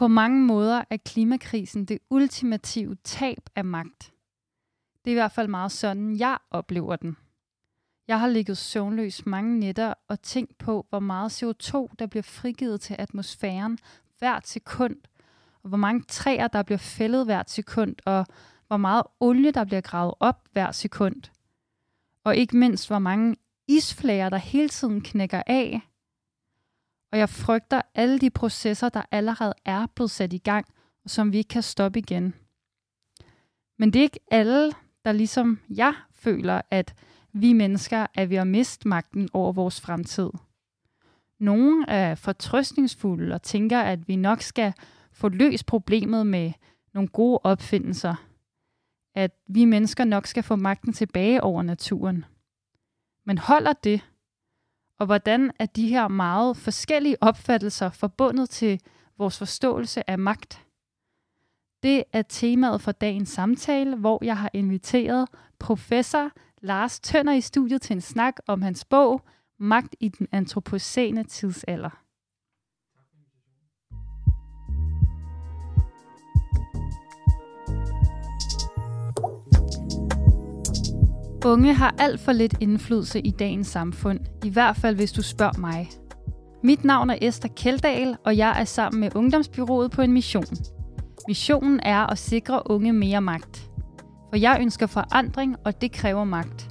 På mange måder er klimakrisen det ultimative tab af magt. Det er i hvert fald meget sådan, jeg oplever den. Jeg har ligget søvnløs mange nætter og tænkt på, hvor meget CO2, der bliver frigivet til atmosfæren hvert sekund, og hvor mange træer, der bliver fældet hvert sekund, og hvor meget olie, der bliver gravet op hver sekund. Og ikke mindst, hvor mange isflager, der hele tiden knækker af. Og jeg frygter alle de processer, der allerede er blevet sat i gang, og som vi ikke kan stoppe igen. Men det er ikke alle, der ligesom jeg føler, at vi mennesker er ved at miste magten over vores fremtid. Nogle er fortrøstningsfulde og tænker, at vi nok skal få løst problemet med nogle gode opfindelser. At vi mennesker nok skal få magten tilbage over naturen. Men holder det? Og hvordan er de her meget forskellige opfattelser forbundet til vores forståelse af magt? Det er temaet for dagens samtale, hvor jeg har inviteret professor Lars Tønder i studiet til en snak om hans bog Magt i den antropocene tidsalder. Unge har alt for lidt indflydelse i dagens samfund, i hvert fald hvis du spørger mig. Mit navn er Esther Keldahl, og jeg er sammen med Ungdomsbyrået på en mission. Missionen er at sikre unge mere magt. For jeg ønsker forandring, og det kræver magt.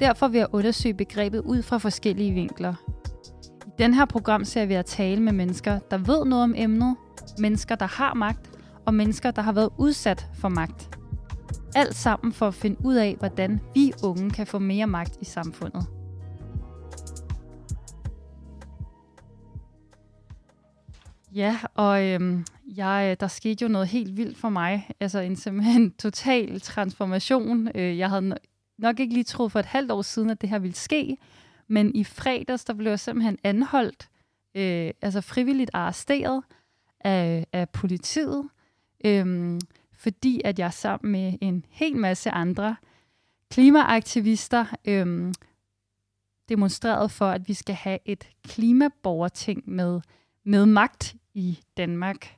Derfor vil jeg undersøge begrebet ud fra forskellige vinkler. I den her program ser vi at tale med mennesker, der ved noget om emnet, mennesker, der har magt, og mennesker, der har været udsat for magt. Alt sammen for at finde ud af, hvordan vi unge kan få mere magt i samfundet. Ja, og øhm, jeg, øh, der skete jo noget helt vildt for mig. Altså en simpelthen total transformation. Øh, jeg havde nok ikke lige troet for et halvt år siden, at det her ville ske. Men i fredags, der blev jeg simpelthen anholdt, øh, altså frivilligt arresteret af, af politiet, øh, fordi at jeg sammen med en hel masse andre klimaaktivister øhm, demonstrerede for, at vi skal have et klimaborgerting med, med magt i Danmark.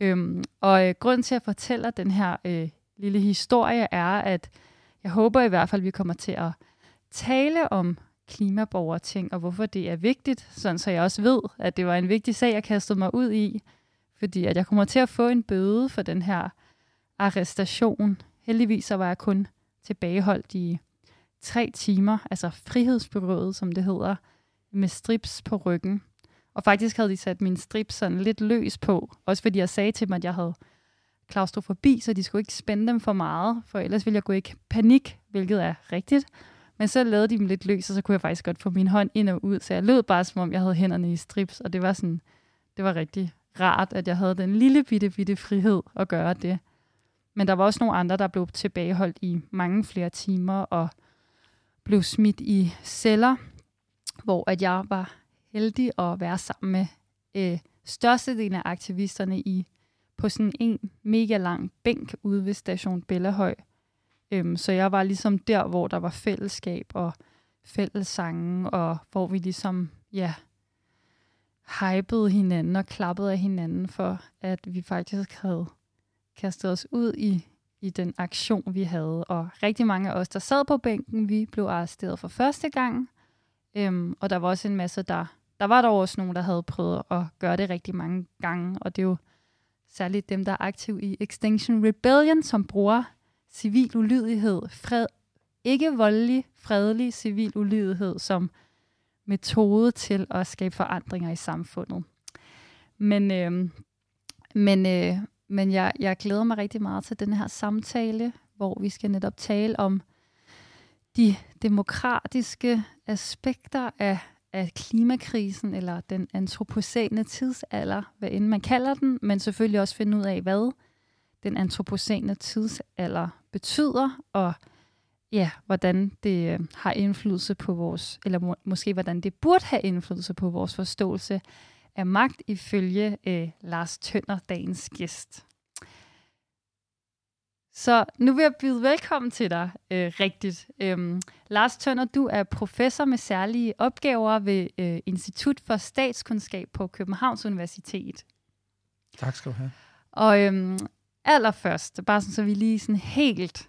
Øhm, og øh, grund til at jeg fortæller den her øh, lille historie er, at jeg håber i hvert fald, at vi kommer til at tale om klimaborgerting, og hvorfor det er vigtigt, sådan så jeg også ved, at det var en vigtig sag, jeg kastede mig ud i, fordi at jeg kommer til at få en bøde for den her arrestation. Heldigvis så var jeg kun tilbageholdt i tre timer, altså frihedsberøvet, som det hedder, med strips på ryggen. Og faktisk havde de sat min strips sådan lidt løs på, også fordi jeg sagde til dem, at jeg havde klaustrofobi, så de skulle ikke spænde dem for meget, for ellers ville jeg gå i panik, hvilket er rigtigt. Men så lavede de dem lidt løs, og så kunne jeg faktisk godt få min hånd ind og ud, så jeg lød bare, som om jeg havde hænderne i strips, og det var sådan, det var rigtig rart, at jeg havde den lille bitte, bitte frihed at gøre det. Men der var også nogle andre, der blev tilbageholdt i mange flere timer, og blev smidt i celler, hvor at jeg var heldig at være sammen med øh, størstedelen af aktivisterne i på sådan en mega lang bænk ude ved station Bellahøj. Øhm, så jeg var ligesom der, hvor der var fællesskab og fællessange, og hvor vi ligesom, ja, hypede hinanden og klappede af hinanden for, at vi faktisk havde kastet os ud i, i den aktion, vi havde. Og rigtig mange af os, der sad på bænken, vi blev arresteret for første gang. Øhm, og der var også en masse, der der var der også nogen, der havde prøvet at gøre det rigtig mange gange, og det er jo særligt dem, der er aktive i Extinction Rebellion, som bruger civil ulydighed, fred, ikke voldelig, fredelig civil ulydighed som metode til at skabe forandringer i samfundet. Men, øh, men, øh, men jeg, jeg glæder mig rigtig meget til den her samtale, hvor vi skal netop tale om de demokratiske aspekter af af klimakrisen eller den antropocene tidsalder, hvad end man kalder den, men selvfølgelig også finde ud af, hvad den antropocene tidsalder betyder, og ja, hvordan det øh, har indflydelse på vores, eller må, måske hvordan det burde have indflydelse på vores forståelse af magt, ifølge øh, Lars Tønder, dagens gæst. Så nu vil jeg byde velkommen til dig øh, rigtigt. Øhm, Lars Tønder, du er professor med særlige opgaver ved øh, Institut for Statskundskab på Københavns Universitet. Tak skal du have. Og øhm, allerførst, bare sådan, så vi lige sådan helt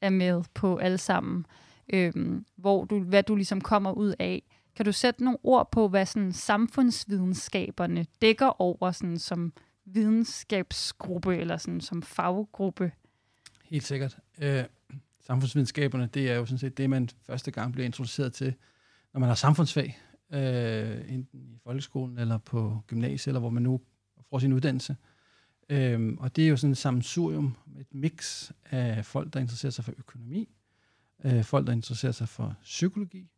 er med på alle sammen, øhm, hvor du, hvad du ligesom kommer ud af. Kan du sætte nogle ord på, hvad sådan samfundsvidenskaberne dækker over sådan som videnskabsgruppe eller sådan som faggruppe? Helt sikkert. Øh, samfundsvidenskaberne, det er jo sådan set det, man første gang bliver introduceret til, når man har samfundsfag, øh, enten i folkeskolen eller på gymnasiet, eller hvor man nu får sin uddannelse. Øh, og det er jo sådan et sammensurium, et mix af folk, der interesserer sig for økonomi, øh, folk, der interesserer sig for psykologi,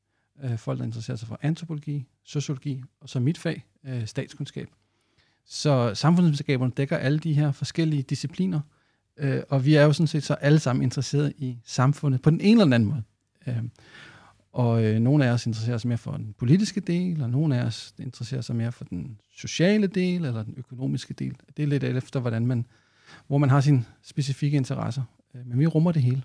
øh, folk, der interesserer sig for antropologi, sociologi, og så mit fag, øh, statskundskab. Så samfundsvidenskaberne dækker alle de her forskellige discipliner, øh, og vi er jo sådan set så alle sammen interesseret i samfundet på den ene eller anden måde. Øh, og øh, nogle af os interesserer sig mere for den politiske del, og nogle af os interesserer sig mere for den sociale del, eller den økonomiske del. Det er lidt efter, hvordan man, hvor man har sine specifikke interesser. Øh, men vi rummer det hele.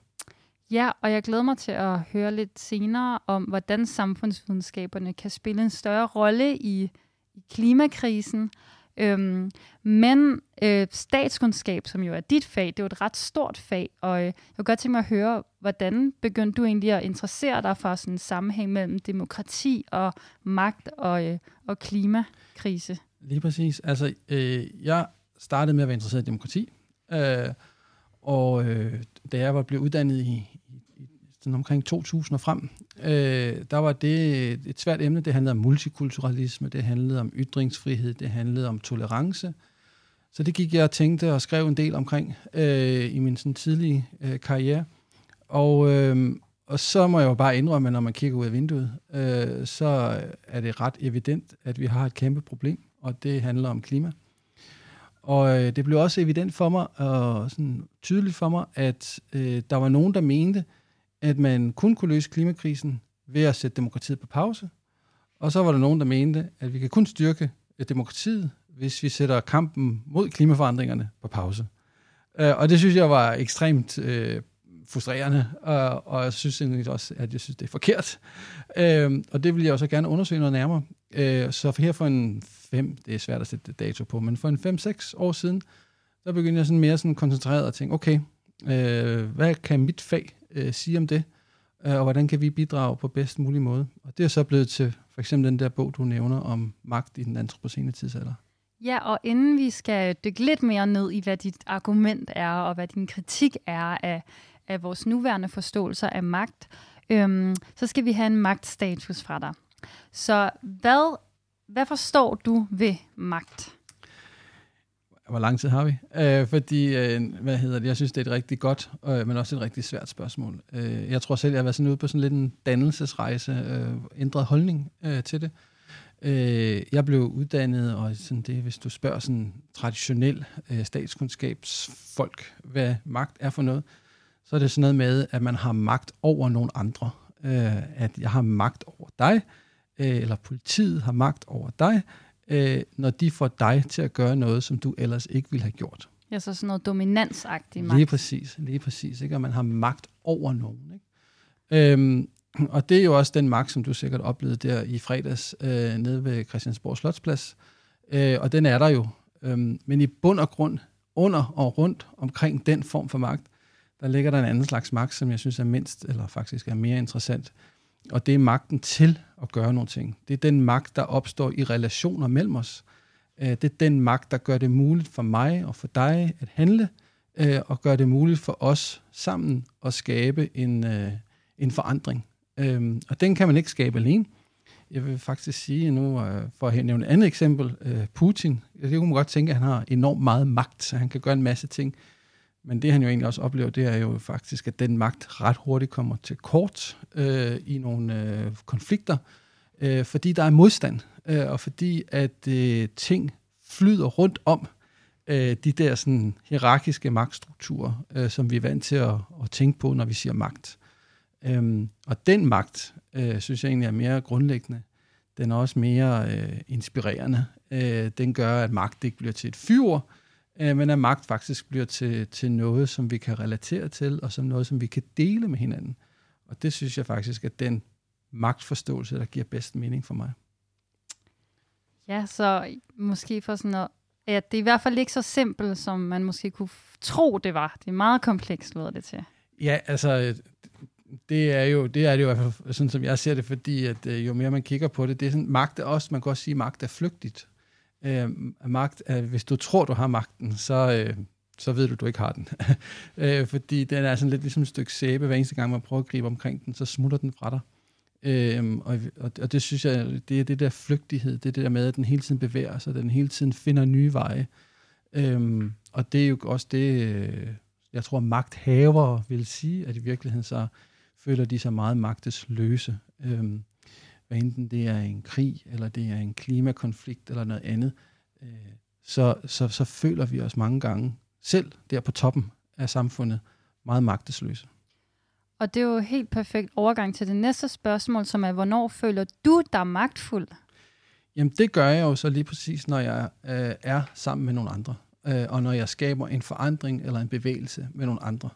Ja, og jeg glæder mig til at høre lidt senere om, hvordan samfundsvidenskaberne kan spille en større rolle i, i klimakrisen. Øhm, men øh, statskundskab, som jo er dit fag, det er jo et ret stort fag, og øh, jeg vil godt tænke mig at høre, hvordan begyndte du egentlig at interessere dig for sådan en sammenhæng mellem demokrati og magt og, øh, og klimakrise? Lige præcis. Altså, øh, jeg startede med at være interesseret i demokrati, øh, og øh, da jeg var blevet uddannet i, i sådan omkring 2000 og frem, øh, der var det et svært emne. Det handlede om multikulturalisme, det handlede om ytringsfrihed, det handlede om tolerance. Så det gik jeg og tænkte og skrev en del omkring øh, i min sådan tidlige øh, karriere. Og, øh, og så må jeg jo bare indrømme, at når man kigger ud af vinduet, øh, så er det ret evident, at vi har et kæmpe problem, og det handler om klima. Og øh, det blev også evident for mig, og sådan tydeligt for mig, at øh, der var nogen, der mente, at man kun kunne løse klimakrisen ved at sætte demokratiet på pause. Og så var der nogen, der mente, at vi kan kun styrke øh, demokratiet, hvis vi sætter kampen mod klimaforandringerne på pause. Øh, og det synes jeg var ekstremt øh, frustrerende, og, og jeg synes egentlig også, at jeg synes, det er forkert. Øh, og det vil jeg også gerne undersøge noget nærmere. Øh, så her for en fem, det er svært at sætte dato på, men for en fem-seks år siden, der begyndte jeg sådan mere sådan koncentreret at tænke, okay, øh, hvad kan mit fag øh, sige om det, øh, og hvordan kan vi bidrage på bedst mulig måde? Og det er så blevet til for eksempel den der bog, du nævner om magt i den antropocene tidsalder. Ja, og inden vi skal dykke lidt mere ned i, hvad dit argument er, og hvad din kritik er af, af vores nuværende forståelser af magt, øhm, så skal vi have en magtstatus fra dig. Så hvad, hvad forstår du ved magt? Hvor lang tid har vi? Øh, fordi, øh, hvad hedder det, jeg synes, det er et rigtig godt, øh, men også et rigtig svært spørgsmål. Øh, jeg tror selv, jeg har været sådan ude på sådan lidt en dannelsesrejse, øh, ændret holdning øh, til det. Øh, jeg blev uddannet, og sådan det, hvis du spørger sådan traditionel øh, statskundskabsfolk, hvad magt er for noget, så er det sådan noget med, at man har magt over nogle andre. Øh, at jeg har magt over dig, øh, eller politiet har magt over dig, øh, når de får dig til at gøre noget, som du ellers ikke ville have gjort. Ja, så sådan noget dominansagtigt magt. Lige præcis, lige præcis. Ikke? Og man har magt over nogen. Ikke? Øhm, og det er jo også den magt, som du sikkert oplevede der i fredags øh, nede ved Christiansborg Slotsplads. Øh, og den er der jo. Øhm, men i bund og grund, under og rundt omkring den form for magt, der ligger der en anden slags magt, som jeg synes er mindst, eller faktisk er mere interessant. Og det er magten til at gøre nogle ting. Det er den magt, der opstår i relationer mellem os. Øh, det er den magt, der gør det muligt for mig og for dig at handle, øh, og gør det muligt for os sammen at skabe en, øh, en forandring. Øhm, og den kan man ikke skabe alene. Jeg vil faktisk sige nu, øh, for at nævne et andet eksempel, Putin. Det kunne godt tænke, at han har enormt meget magt, så han kan gøre en masse ting. Men det han jo egentlig også oplever, det er jo faktisk, at den magt ret hurtigt kommer til kort øh, i nogle øh, konflikter, øh, fordi der er modstand, øh, og fordi at øh, ting flyder rundt om øh, de der sådan hierarkiske magtstrukturer, øh, som vi er vant til at, at tænke på, når vi siger magt. Øhm, og den magt, øh, synes jeg egentlig er mere grundlæggende. Den er også mere øh, inspirerende. Øh, den gør, at magt ikke bliver til et fyr, øh, men at magt faktisk bliver til, til noget, som vi kan relatere til, og som noget, som vi kan dele med hinanden. Og det synes jeg faktisk er den magtforståelse, der giver bedst mening for mig. Ja, så måske for sådan at at det er i hvert fald ikke så simpelt, som man måske kunne tro, det var. Det er meget komplekst, lyder det til. Ja, altså, det er jo det er det jo i hvert fald sådan, som jeg ser det, fordi at øh, jo mere man kigger på det, det er sådan, magt er også, man kan også sige, magt er flygtigt. Øh, magt at hvis du tror, du har magten, så, øh, så ved du, du ikke har den. øh, fordi den er sådan lidt ligesom et stykke sæbe, hver eneste gang man prøver at gribe omkring den, så smutter den fra dig. Øh, og, og, og det synes jeg, det er det der flygtighed, det er det der med, at den hele tiden bevæger sig, den hele tiden finder nye veje. Øh, og det er jo også det, øh, jeg tror, magthaver vil sige, at i virkeligheden så føler de sig meget magtesløse. Øhm, hvad enten det er en krig, eller det er en klimakonflikt, eller noget andet, øh, så, så, så føler vi os mange gange selv der på toppen af samfundet meget magtesløse. Og det er jo helt perfekt overgang til det næste spørgsmål, som er, hvornår føler du dig magtfuld? Jamen det gør jeg jo så lige præcis, når jeg øh, er sammen med nogle andre, øh, og når jeg skaber en forandring eller en bevægelse med nogle andre.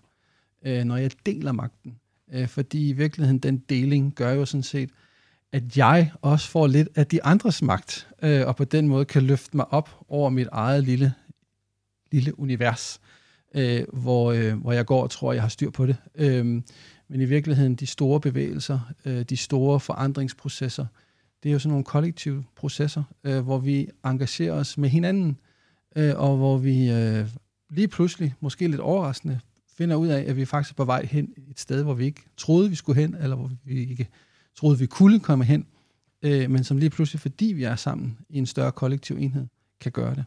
Øh, når jeg deler magten. Øh, fordi i virkeligheden den deling gør jo sådan set, at jeg også får lidt af de andres magt, øh, og på den måde kan løfte mig op over mit eget lille, lille univers, øh, hvor, øh, hvor jeg går og tror, at jeg har styr på det. Øh, men i virkeligheden, de store bevægelser, øh, de store forandringsprocesser, det er jo sådan nogle kollektive processer, øh, hvor vi engagerer os med hinanden, øh, og hvor vi øh, lige pludselig, måske lidt overraskende, finder ud af, at vi faktisk er på vej hen et sted, hvor vi ikke troede, vi skulle hen, eller hvor vi ikke troede, vi kunne komme hen, øh, men som lige pludselig, fordi vi er sammen i en større kollektiv enhed, kan gøre det.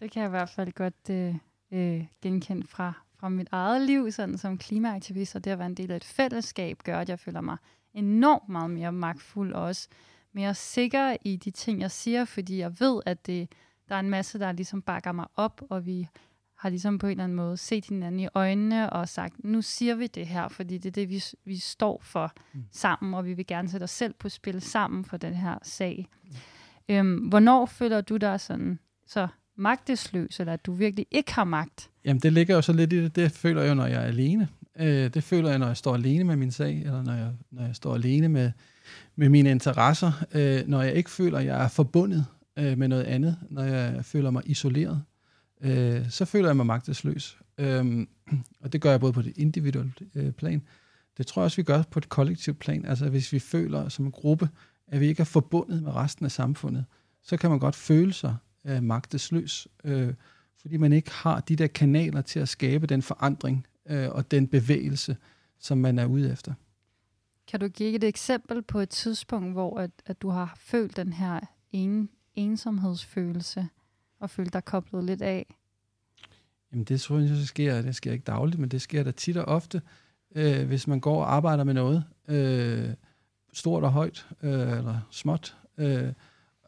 Det kan jeg i hvert fald godt øh, øh, genkende fra, fra mit eget liv, sådan som klimaaktivist, og det at være en del af et fællesskab, gør, at jeg føler mig enormt meget mere magtfuld, og også mere sikker i de ting, jeg siger, fordi jeg ved, at det, der er en masse, der ligesom bakker mig op, og vi har ligesom på en eller anden måde set hinanden i øjnene og sagt, nu siger vi det her, fordi det er det, vi, vi står for mm. sammen, og vi vil gerne sætte os selv på spil sammen for den her sag. Mm. Øhm, hvornår føler du dig sådan så magtesløs, eller at du virkelig ikke har magt? Jamen, det ligger jo så lidt i det. Det føler jeg jo, når jeg er alene. Øh, det føler jeg, når jeg står alene med min sag, eller når jeg, når jeg står alene med, med mine interesser. Øh, når jeg ikke føler, at jeg er forbundet øh, med noget andet. Når jeg føler mig isoleret øh, så føler jeg mig magtesløs. Øhm, og det gør jeg både på det individuelle øh, plan. Det tror jeg også, vi gør på et kollektivt plan. Altså hvis vi føler som en gruppe, at vi ikke er forbundet med resten af samfundet, så kan man godt føle sig øh, magtesløs, øh, fordi man ikke har de der kanaler til at skabe den forandring øh, og den bevægelse, som man er ude efter. Kan du give et eksempel på et tidspunkt, hvor at, at du har følt den her en, ensomhedsfølelse? Og føle dig koblet lidt af? Jamen det tror jeg, det sker, det sker ikke dagligt, men det sker da tit og ofte, øh, hvis man går og arbejder med noget, øh, stort og højt, øh, eller småt, øh,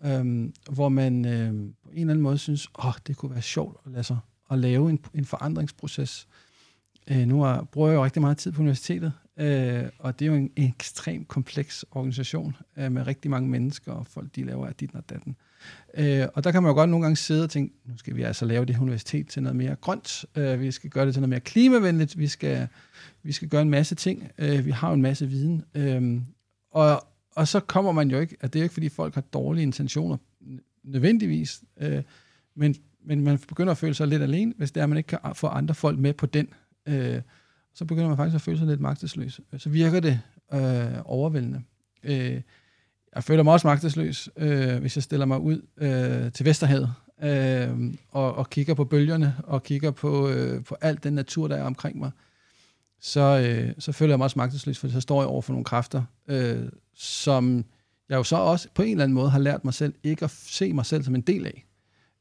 øh, hvor man øh, på en eller anden måde synes, åh, oh, det kunne være sjovt at lade sig at lave en, en forandringsproces. Øh, nu er, bruger jeg jo rigtig meget tid på universitetet, øh, og det er jo en, en ekstremt kompleks organisation øh, med rigtig mange mennesker, og folk de laver af dit og datten. Øh, Øh, og der kan man jo godt nogle gange sidde og tænke, nu skal vi altså lave det her universitet til noget mere grønt, øh, vi skal gøre det til noget mere klimavenligt, vi skal, vi skal gøre en masse ting, øh, vi har jo en masse viden. Øh, og, og så kommer man jo ikke, at det er jo ikke fordi folk har dårlige intentioner nødvendigvis, øh, men, men man begynder at føle sig lidt alene, hvis det er, at man ikke kan få andre folk med på den. Øh, så begynder man faktisk at føle sig lidt magtesløs. Så virker det øh, overvældende. Øh, jeg føler mig også magtesløs, øh, hvis jeg stiller mig ud øh, til Vesterhavet øh, og, og kigger på bølgerne og kigger på, øh, på alt den natur, der er omkring mig. Så, øh, så føler jeg mig også magtesløs, for så står jeg over for nogle kræfter, øh, som jeg jo så også på en eller anden måde har lært mig selv ikke at se mig selv som en del af.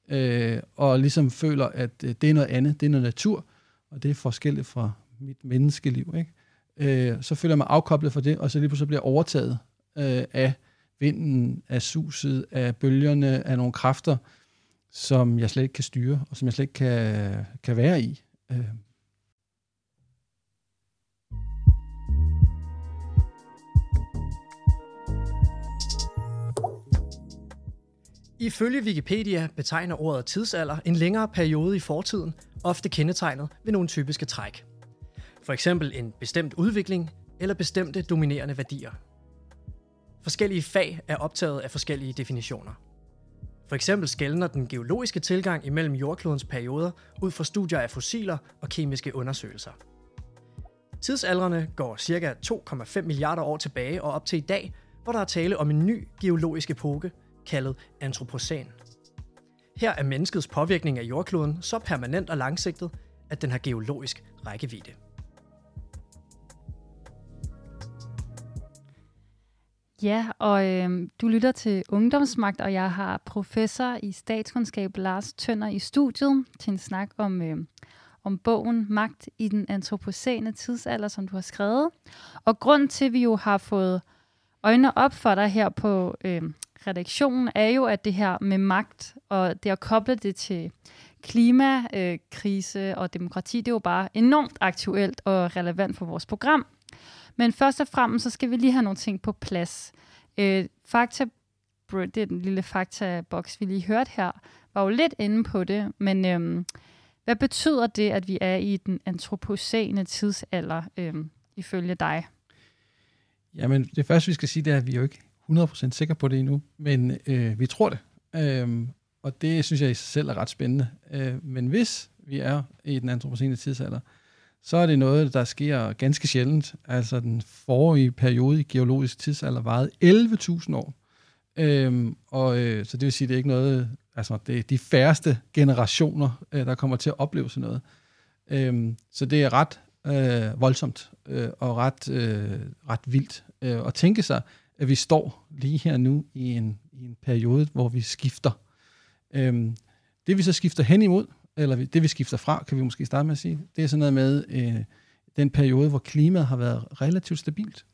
Øh, og ligesom føler, at øh, det er noget andet, det er noget natur, og det er forskelligt fra mit menneskeliv. Ikke? Øh, så føler jeg mig afkoblet fra det, og så lige pludselig bliver overtaget øh, af vinden, af suset, af bølgerne, af nogle kræfter, som jeg slet ikke kan styre, og som jeg slet ikke kan, kan være i. Øh. Ifølge Wikipedia betegner ordet tidsalder en længere periode i fortiden, ofte kendetegnet ved nogle typiske træk. For eksempel en bestemt udvikling eller bestemte dominerende værdier. Forskellige fag er optaget af forskellige definitioner. For eksempel skældner den geologiske tilgang imellem jordklodens perioder ud fra studier af fossiler og kemiske undersøgelser. Tidsaldrene går ca. 2,5 milliarder år tilbage og op til i dag, hvor der er tale om en ny geologisk epoke, kaldet antropocæn. Her er menneskets påvirkning af jordkloden så permanent og langsigtet, at den har geologisk rækkevidde. Ja, og øh, du lytter til Ungdomsmagt, og jeg har professor i statskundskab Lars Tønder i studiet til en snak om, øh, om bogen Magt i den antropocene tidsalder, som du har skrevet. Og grund til, at vi jo har fået øjnene op for dig her på øh, redaktionen, er jo, at det her med magt, og det at koble det til klimakrise øh, og demokrati, det er jo bare enormt aktuelt og relevant for vores program. Men først og fremmest, så skal vi lige have nogle ting på plads. Øh, fakta, det er den lille faktaboks, vi lige hørte her, var jo lidt inde på det, men øh, hvad betyder det, at vi er i den antropocene tidsalder, øh, ifølge dig? Jamen, det første, vi skal sige, det er, at vi er jo ikke 100% sikre på det endnu, men øh, vi tror det. Øh, og det synes jeg i sig selv er ret spændende. Øh, men hvis vi er i den antropocene tidsalder, så er det noget, der sker ganske sjældent. Altså den forrige periode i geologisk tidsalder varede 11.000 år. Øhm, og øh, så det vil sige, det er ikke noget, altså det er de færreste generationer, øh, der kommer til at opleve sådan noget. Øhm, så det er ret øh, voldsomt øh, og ret, øh, ret vildt øh, at tænke sig, at vi står lige her nu i en, i en periode, hvor vi skifter. Øhm, det vi så skifter hen imod, eller det vi skifter fra, kan vi måske starte med at sige, det er sådan noget med øh, den periode, hvor klimaet har været relativt stabilt,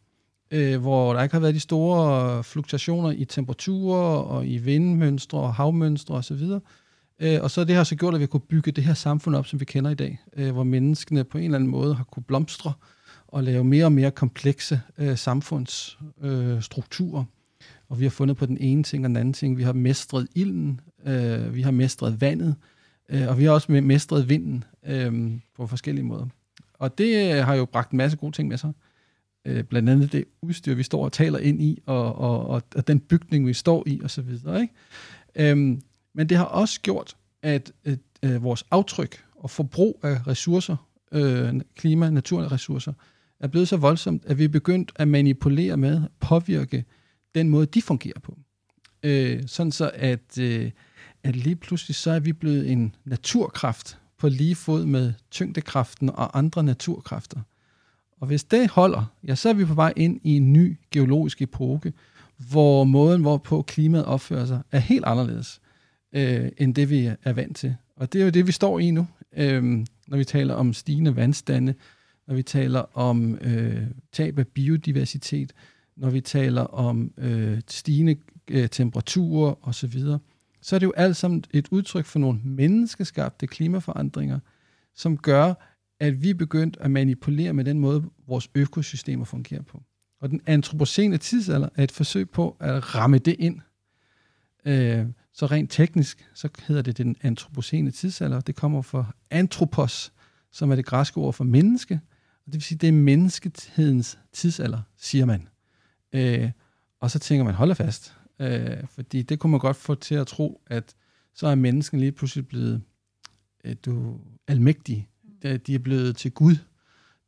øh, hvor der ikke har været de store fluktuationer i temperaturer og i vindmønstre og havmønstre osv., Øh, og så det har så gjort, at vi kunne bygge det her samfund op, som vi kender i dag, øh, hvor menneskene på en eller anden måde har kunne blomstre og lave mere og mere komplekse øh, samfundsstrukturer. Øh, og vi har fundet på den ene ting og den anden ting. Vi har mestret ilden, øh, vi har mestret vandet, øh, Øh, og vi har også mestret vinden øh, på forskellige måder. Og det øh, har jo bragt en masse gode ting med sig. Øh, blandt andet det udstyr, vi står og taler ind i, og, og, og, og den bygning, vi står i, osv. Ikke? Øh, men det har også gjort, at, øh, vores aftryk og forbrug af ressourcer, øh, klima, naturressourcer, er blevet så voldsomt, at vi er begyndt at manipulere med, påvirke den måde, de fungerer på. Øh, sådan så, at, øh, at lige pludselig så er vi blevet en naturkraft på lige fod med tyngdekraften og andre naturkræfter. Og hvis det holder, ja, så er vi på vej ind i en ny geologisk epoke, hvor måden, hvorpå klimaet opfører sig, er helt anderledes øh, end det, vi er vant til. Og det er jo det, vi står i nu, øh, når vi taler om stigende vandstande, når vi taler om øh, tab af biodiversitet, når vi taler om øh, stigende øh, temperaturer osv., så er det jo alt sammen et udtryk for nogle menneskeskabte klimaforandringer, som gør, at vi er begyndt at manipulere med den måde, vores økosystemer fungerer på. Og den antropocene tidsalder er et forsøg på at ramme det ind. Øh, så rent teknisk, så hedder det den antropocene tidsalder. Det kommer fra anthropos, som er det græske ord for menneske. Og det vil sige, det er menneskehedens tidsalder, siger man. Øh, og så tænker man, hold fast. Øh, fordi det kunne man godt få til at tro, at så er mennesken lige pludselig blevet øh, du, almægtige. De er blevet til Gud.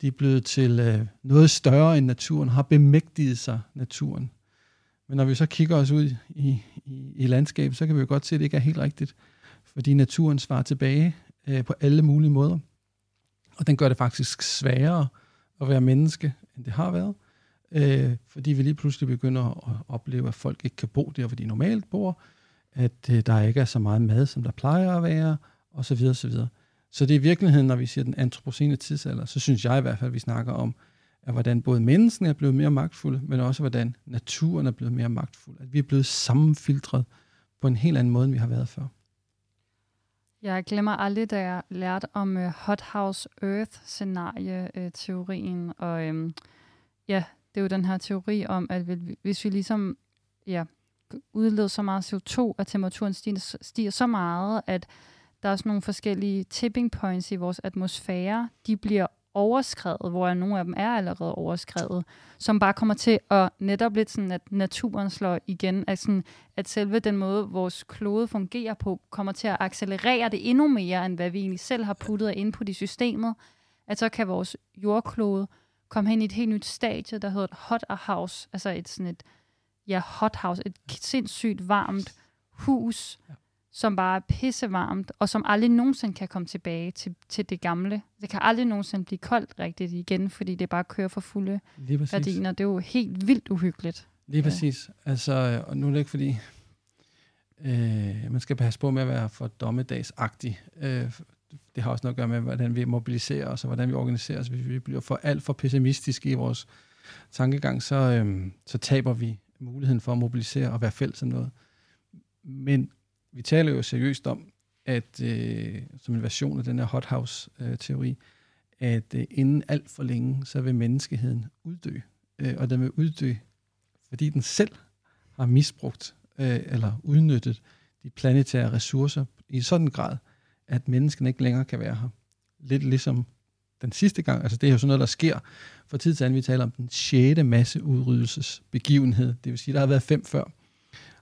De er blevet til øh, noget større end naturen, har bemægtiget sig naturen. Men når vi så kigger os ud i, i, i landskabet, så kan vi jo godt se, at det ikke er helt rigtigt. Fordi naturen svarer tilbage øh, på alle mulige måder. Og den gør det faktisk sværere at være menneske, end det har været. Øh, fordi vi lige pludselig begynder at opleve, at folk ikke kan bo der, hvor de normalt bor. At øh, der ikke er så meget mad, som der plejer at være, og så videre, så videre. Så det er i virkeligheden, når vi siger den antropocene tidsalder, så synes jeg i hvert fald, at vi snakker om at hvordan både menneskene er blevet mere magtfulde, men også hvordan naturen er blevet mere magtfuld. At vi er blevet sammenfiltret på en helt anden måde, end vi har været før. Jeg glemmer aldrig, da jeg lærte om uh, Hothouse Earth-scenarie-teorien. Øh, uh, og um, ja, det er jo den her teori om, at hvis vi ligesom ja, udleder så meget CO2, at temperaturen stiger, stiger så meget, at der er sådan nogle forskellige tipping points i vores atmosfære, de bliver overskrevet, hvor nogle af dem er allerede overskrevet, som bare kommer til at netop lidt sådan, at naturen slår igen, at, sådan, at selve den måde, vores klode fungerer på, kommer til at accelerere det endnu mere, end hvad vi egentlig selv har puttet ind på i systemet, at så kan vores jordklode komme hen i et helt nyt stadie, der hedder et hot house, altså et sådan et, ja, hot house, et sindssygt varmt hus, ja som bare er pissevarmt, og som aldrig nogensinde kan komme tilbage til, til det gamle. Det kan aldrig nogensinde blive koldt rigtigt igen, fordi det bare kører for fulde gardiner. Det er jo helt vildt uhyggeligt. Lige præcis. Ja. Altså, og nu er det ikke fordi, øh, man skal passe på med at være for dommedagsagtig. Øh, det har også noget at gøre med, hvordan vi mobiliserer os, og hvordan vi organiserer os. Hvis vi bliver for alt for pessimistiske i vores tankegang, så, øhm, så taber vi muligheden for at mobilisere og være fælles om noget. Men vi taler jo seriøst om, at øh, som en version af den her hothouse-teori, at øh, inden alt for længe, så vil menneskeheden uddø. Øh, og den vil uddø, fordi den selv har misbrugt øh, eller udnyttet de planetære ressourcer i sådan en grad, at menneskene ikke længere kan være her. Lidt ligesom den sidste gang, altså det er jo sådan noget, der sker for tid til anden, vi taler om den sjette masseudryddelsesbegivenhed, det vil sige, der har været fem før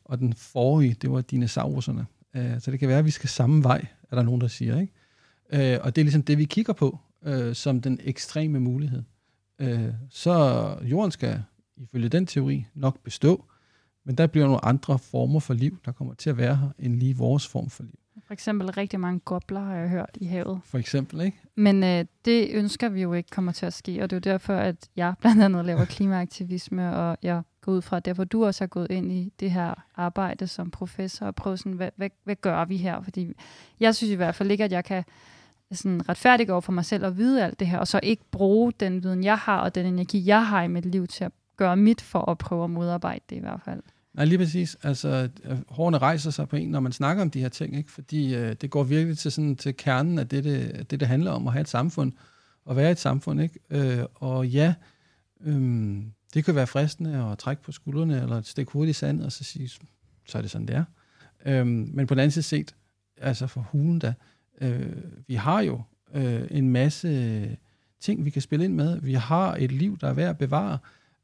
og den forrige, det var dinosaurerne. Øh, så det kan være, at vi skal samme vej, er der nogen, der siger. Ikke? Øh, og det er ligesom det, vi kigger på øh, som den ekstreme mulighed. Så jorden skal ifølge den teori nok bestå, men der bliver nogle andre former for liv, der kommer til at være her, end lige vores form for liv. For eksempel rigtig mange gobler, har jeg hørt, i havet. For eksempel, ikke? Men øh, det ønsker vi jo ikke kommer til at ske, og det er jo derfor, at jeg blandt andet laver klimaaktivisme, og jeg går ud fra, derfor du også har gået ind i det her arbejde som professor, og prøvet sådan, hvad, hvad, hvad gør vi her? Fordi jeg synes i hvert fald ikke, at jeg kan sådan retfærdigt over for mig selv at vide alt det her, og så ikke bruge den viden, jeg har, og den energi, jeg har i mit liv til at gøre mit for at prøve at modarbejde det i hvert fald. Nej, lige præcis. Altså, øh, hårene rejser sig på en, når man snakker om de her ting, ikke? fordi øh, det går virkelig til, sådan, til kernen af det det, det, det handler om, at have et samfund, og være et samfund. Ikke? Øh, og ja, øh, det kan være fristende at trække på skuldrene, eller stikke stik hovedet i sand, og så sige, så er det sådan, det er. Øh, men på den anden side set, altså for hulen da, øh, vi har jo øh, en masse ting, vi kan spille ind med. Vi har et liv, der er værd at bevare.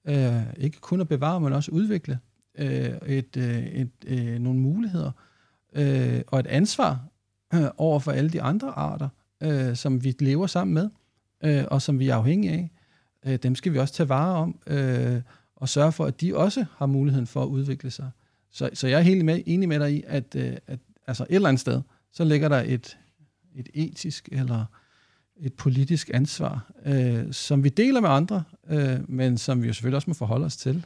Øh, ikke kun at bevare, men også udvikle øh, et, øh, et, øh, nogle muligheder øh, og et ansvar øh, over for alle de andre arter, øh, som vi lever sammen med, øh, og som vi er afhængige af. Øh, dem skal vi også tage vare om, øh, og sørge for, at de også har muligheden for at udvikle sig. Så, så jeg er helt med, enig med dig i, at, øh, at altså et eller andet sted, så ligger der et, et etisk eller et politisk ansvar, øh, som vi deler med andre, øh, men som vi jo selvfølgelig også må forholde os til.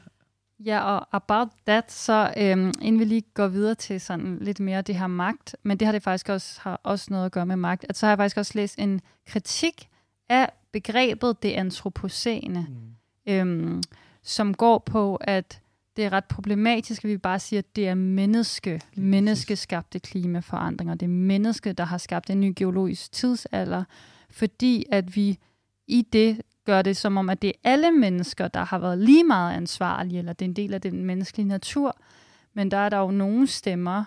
Ja, og about that, så øhm, inden vi lige går videre til sådan lidt mere det her magt, men det har det faktisk også, har også noget at gøre med magt, at så har jeg faktisk også læst en kritik af begrebet det antropocene, mm. øhm, som går på, at det er ret problematisk, at vi bare siger, at det er menneske, menneskeskabte klimaforandringer. Det er menneske, der har skabt en ny geologisk tidsalder, fordi at vi i det gør det som om, at det er alle mennesker, der har været lige meget ansvarlige, eller det er en del af den menneskelige natur. Men der er der jo nogle stemmer,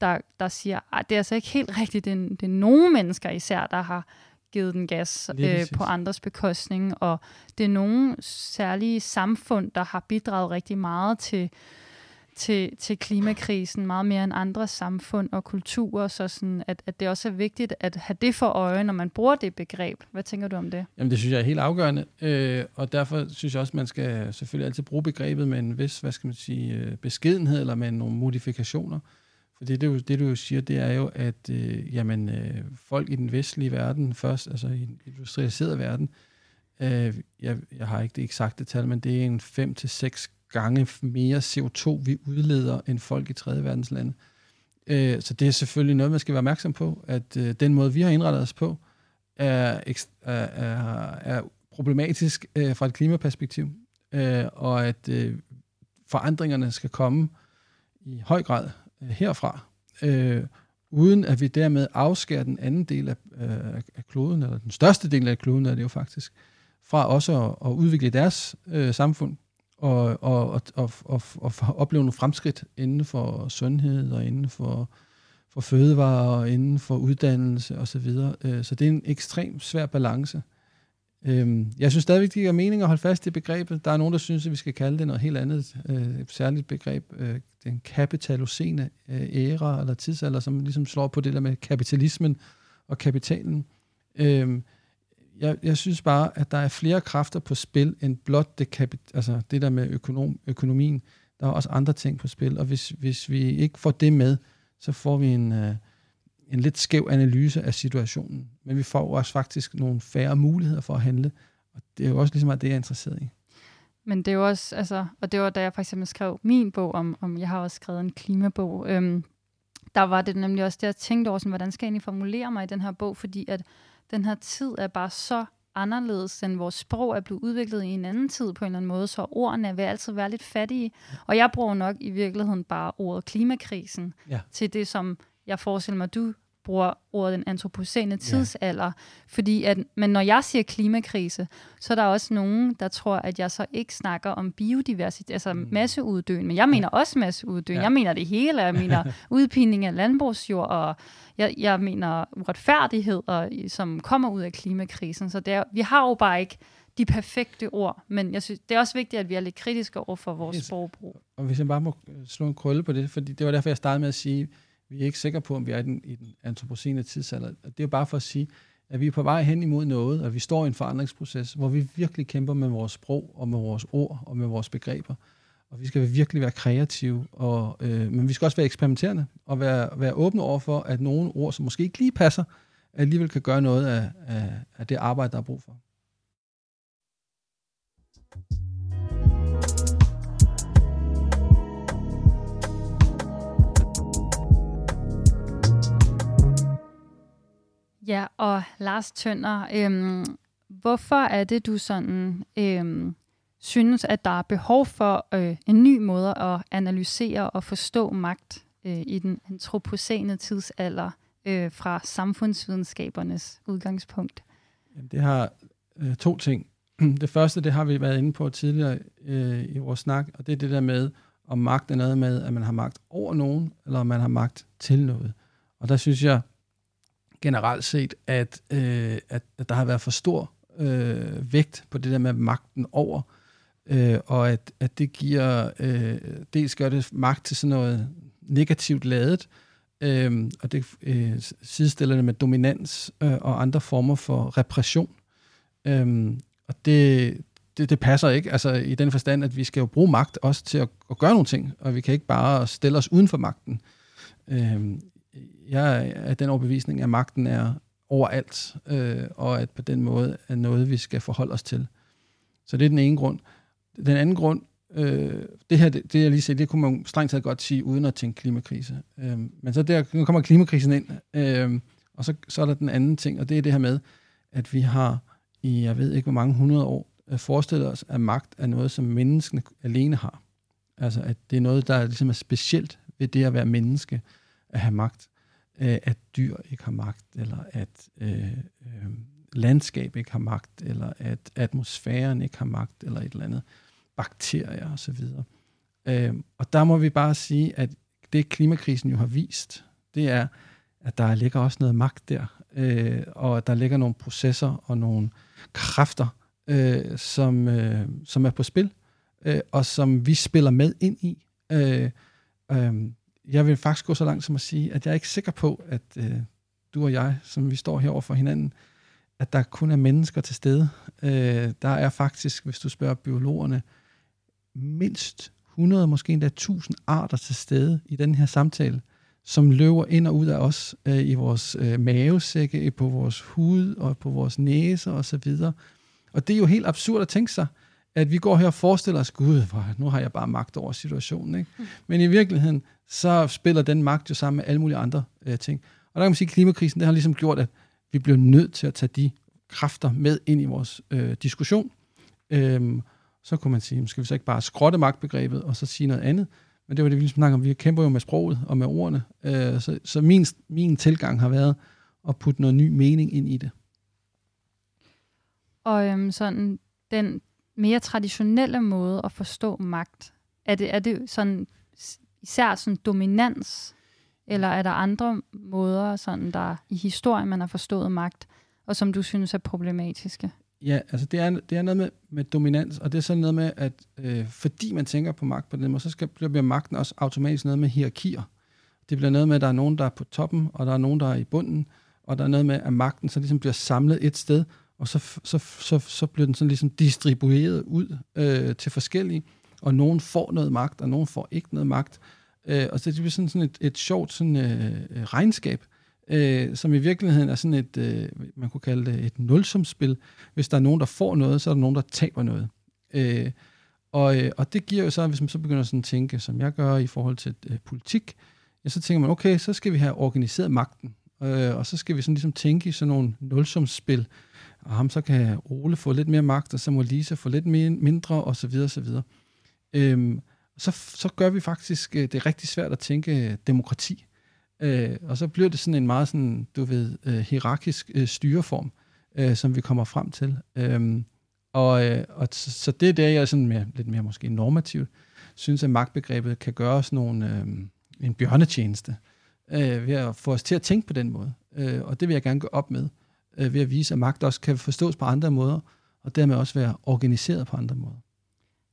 der, der siger, at det er altså ikke helt rigtigt. Det er, det er nogle mennesker især, der har givet den gas øh, på andres bekostning, og det er nogle særlige samfund, der har bidraget rigtig meget til til, til klimakrisen meget mere end andre samfund og kulturer, så sådan, at, at det også er vigtigt at have det for øje, når man bruger det begreb. Hvad tænker du om det? Jamen det synes jeg er helt afgørende, øh, og derfor synes jeg også, at man skal selvfølgelig altid bruge begrebet med en vis, hvad skal man sige, øh, beskedenhed eller med nogle modifikationer. For det, det, det du jo siger, det er jo, at øh, jamen, øh, folk i den vestlige verden først, altså i den industrialiserede verden, øh, jeg, jeg har ikke det eksakte tal, men det er en 5-6 gange mere CO2, vi udleder, end folk i tredje verdens lande. Øh, så det er selvfølgelig noget, man skal være opmærksom på, at øh, den måde, vi har indrettet os på, er, er, er, problematisk øh, fra et klimaperspektiv, øh, og at øh, forandringerne skal komme i høj grad øh, herfra, uden at vi dermed afskærer den anden del af, af kloden, eller den største del af kloden er det jo faktisk, fra også at, at udvikle deres øh, samfund og, og, og, og, og, og opleve nogle fremskridt inden for sundhed og inden for, for fødevarer og inden for uddannelse osv. Så, øh, så det er en ekstremt svær balance. Øhm, jeg synes stadigvæk, det giver mening at holde fast i begrebet. Der er nogen, der synes, at vi skal kalde det noget helt andet, øh, et særligt begreb, øh, den kapitalocene øh, æra eller tidsalder, som ligesom slår på det der med kapitalismen og kapitalen. Øhm, jeg, jeg synes bare, at der er flere kræfter på spil end blot det, kapit, altså det der med økonom, økonomien. Der er også andre ting på spil, og hvis, hvis vi ikke får det med, så får vi en, øh, en lidt skæv analyse af situationen. Men vi får også faktisk nogle færre muligheder for at handle, og det er jo også ligesom, meget det er interesseret i. Men det er jo også, altså, og det var da jeg for eksempel skrev min bog om, om jeg har også skrevet en klimabog, øhm, der var det nemlig også det, jeg tænkte over, sådan, hvordan skal jeg egentlig formulere mig i den her bog, fordi at den her tid er bare så anderledes, end vores sprog er blevet udviklet i en anden tid på en eller anden måde, så ordene vil altid være lidt fattige. Og jeg bruger nok i virkeligheden bare ordet klimakrisen ja. til det, som jeg forestiller mig, du bruger ordet den antropocene tidsalder. Ja. Fordi at, men når jeg siger klimakrise, så er der også nogen, der tror, at jeg så ikke snakker om biodiversitet, altså mm. masseuddøen. Men jeg mener også masseuddøen. Ja. Jeg mener det hele. Jeg mener udpining af landbrugsjord, og jeg, jeg mener uretfærdighed, og, som kommer ud af klimakrisen. Så det er, vi har jo bare ikke de perfekte ord, men jeg synes, det er også vigtigt, at vi er lidt kritiske over for vores yes. sprogbrug. Og hvis jeg bare må slå en krølle på det, fordi det var derfor, jeg startede med at sige, vi er ikke sikre på, om vi er i den, i den antropocene tidsalder. Det er bare for at sige, at vi er på vej hen imod noget, og vi står i en forandringsproces, hvor vi virkelig kæmper med vores sprog og med vores ord og med vores begreber. Og vi skal virkelig være kreative, og, øh, men vi skal også være eksperimenterende og være, være åbne over for, at nogle ord, som måske ikke lige passer, alligevel kan gøre noget af, af, af det arbejde, der er brug for. Ja, og Lars Tønder, øhm, hvorfor er det, du sådan øhm, synes, at der er behov for øh, en ny måde at analysere og forstå magt øh, i den antropocene tidsalder øh, fra samfundsvidenskabernes udgangspunkt? Det har øh, to ting. Det første, det har vi været inde på tidligere øh, i vores snak, og det er det der med, om magt er noget med, at man har magt over nogen, eller om man har magt til noget. Og der synes jeg, generelt set, at, øh, at, at der har været for stor øh, vægt på det der med magten over, øh, og at, at det giver, øh, dels gør det magt til sådan noget negativt ladet, øh, og det øh, sidestiller det med dominans øh, og andre former for repression. Øh, og det, det, det passer ikke, altså i den forstand, at vi skal jo bruge magt også til at, at gøre nogle ting, og vi kan ikke bare stille os uden for magten. Øh, jeg er den overbevisning, at magten er overalt, øh, og at på den måde er noget, vi skal forholde os til. Så det er den ene grund. Den anden grund, øh, det her, det, det jeg lige siger, det kunne man strengt taget godt sige, uden at tænke klimakrise. Øh, men så der nu kommer klimakrisen ind, øh, og så, så er der den anden ting, og det er det her med, at vi har i, jeg ved ikke hvor mange hundrede år, øh, forestillet os, at magt er noget, som menneskene alene har. Altså, at det er noget, der ligesom er specielt ved det at være menneske at have magt, øh, at dyr ikke har magt, eller at øh, øh, landskab ikke har magt, eller at atmosfæren ikke har magt, eller et eller andet, bakterier osv. Øh, og der må vi bare sige, at det klimakrisen jo har vist, det er, at der ligger også noget magt der, øh, og der ligger nogle processer og nogle kræfter, øh, som, øh, som er på spil, øh, og som vi spiller med ind i. Øh, øh, jeg vil faktisk gå så langt som at sige, at jeg er ikke sikker på, at øh, du og jeg, som vi står herover for hinanden, at der kun er mennesker til stede. Øh, der er faktisk, hvis du spørger biologerne, mindst 100, måske endda 1000 arter til stede i den her samtale, som løber ind og ud af os øh, i vores øh, mavesække, på vores hud og på vores næse og så videre. Og det er jo helt absurd at tænke sig, at vi går her og forestiller os, gud, nu har jeg bare magt over situationen. Ikke? Mm. Men i virkeligheden, så spiller den magt jo sammen med alle mulige andre øh, ting. Og der kan man sige, at klimakrisen det har ligesom gjort, at vi bliver nødt til at tage de kræfter med ind i vores øh, diskussion. Øhm, så kunne man sige, skal vi så ikke bare skrotte magtbegrebet, og så sige noget andet? Men det var det, vi ligesom snakker om. Vi kæmper jo med sproget og med ordene. Øh, så så min, min tilgang har været at putte noget ny mening ind i det. Og øhm, sådan den mere traditionelle måde at forstå magt, er det, er det sådan især sådan dominans, eller er der andre måder, sådan der i historien man har forstået magt, og som du synes er problematiske? Ja, altså det er, det er noget med, med dominans, og det er sådan noget med, at øh, fordi man tænker på magt på den måde, så skal, bliver magten også automatisk noget med hierarkier. Det bliver noget med, at der er nogen, der er på toppen, og der er nogen, der er i bunden, og der er noget med, at magten så ligesom bliver samlet et sted, og så, så, så, så bliver den sådan ligesom distribueret ud øh, til forskellige, og nogen får noget magt, og nogen får ikke noget magt. Øh, og så det bliver sådan, sådan et, et sjovt sådan, øh, øh regnskab, øh, som i virkeligheden er sådan et, øh, man kunne kalde det et nulsumspil. Hvis der er nogen, der får noget, så er der nogen, der taber noget. Øh, og, øh, og det giver jo så, hvis man så begynder sådan at tænke, som jeg gør i forhold til øh, politik, ja, så tænker man, okay, så skal vi have organiseret magten. Øh, og så skal vi sådan ligesom tænke i sådan nogle nulsumsspil. Og ham så kan Ole få lidt mere magt, og så må Lisa få lidt mere, mindre, og så videre, og så videre. Øhm, så, så gør vi faktisk, øh, det er rigtig svært at tænke øh, demokrati. Øh, og så bliver det sådan en meget sådan, du ved, øh, hierarkisk øh, styreform, øh, som vi kommer frem til. Øh, og, øh, og så det er det, jeg er sådan mere, lidt mere måske normativt, synes, at magtbegrebet kan gøre os nogle, øh, en bjørnetjeneste øh, ved at få os til at tænke på den måde. Øh, og det vil jeg gerne gå op med, øh, ved at vise, at magt også kan forstås på andre måder, og dermed også være organiseret på andre måder.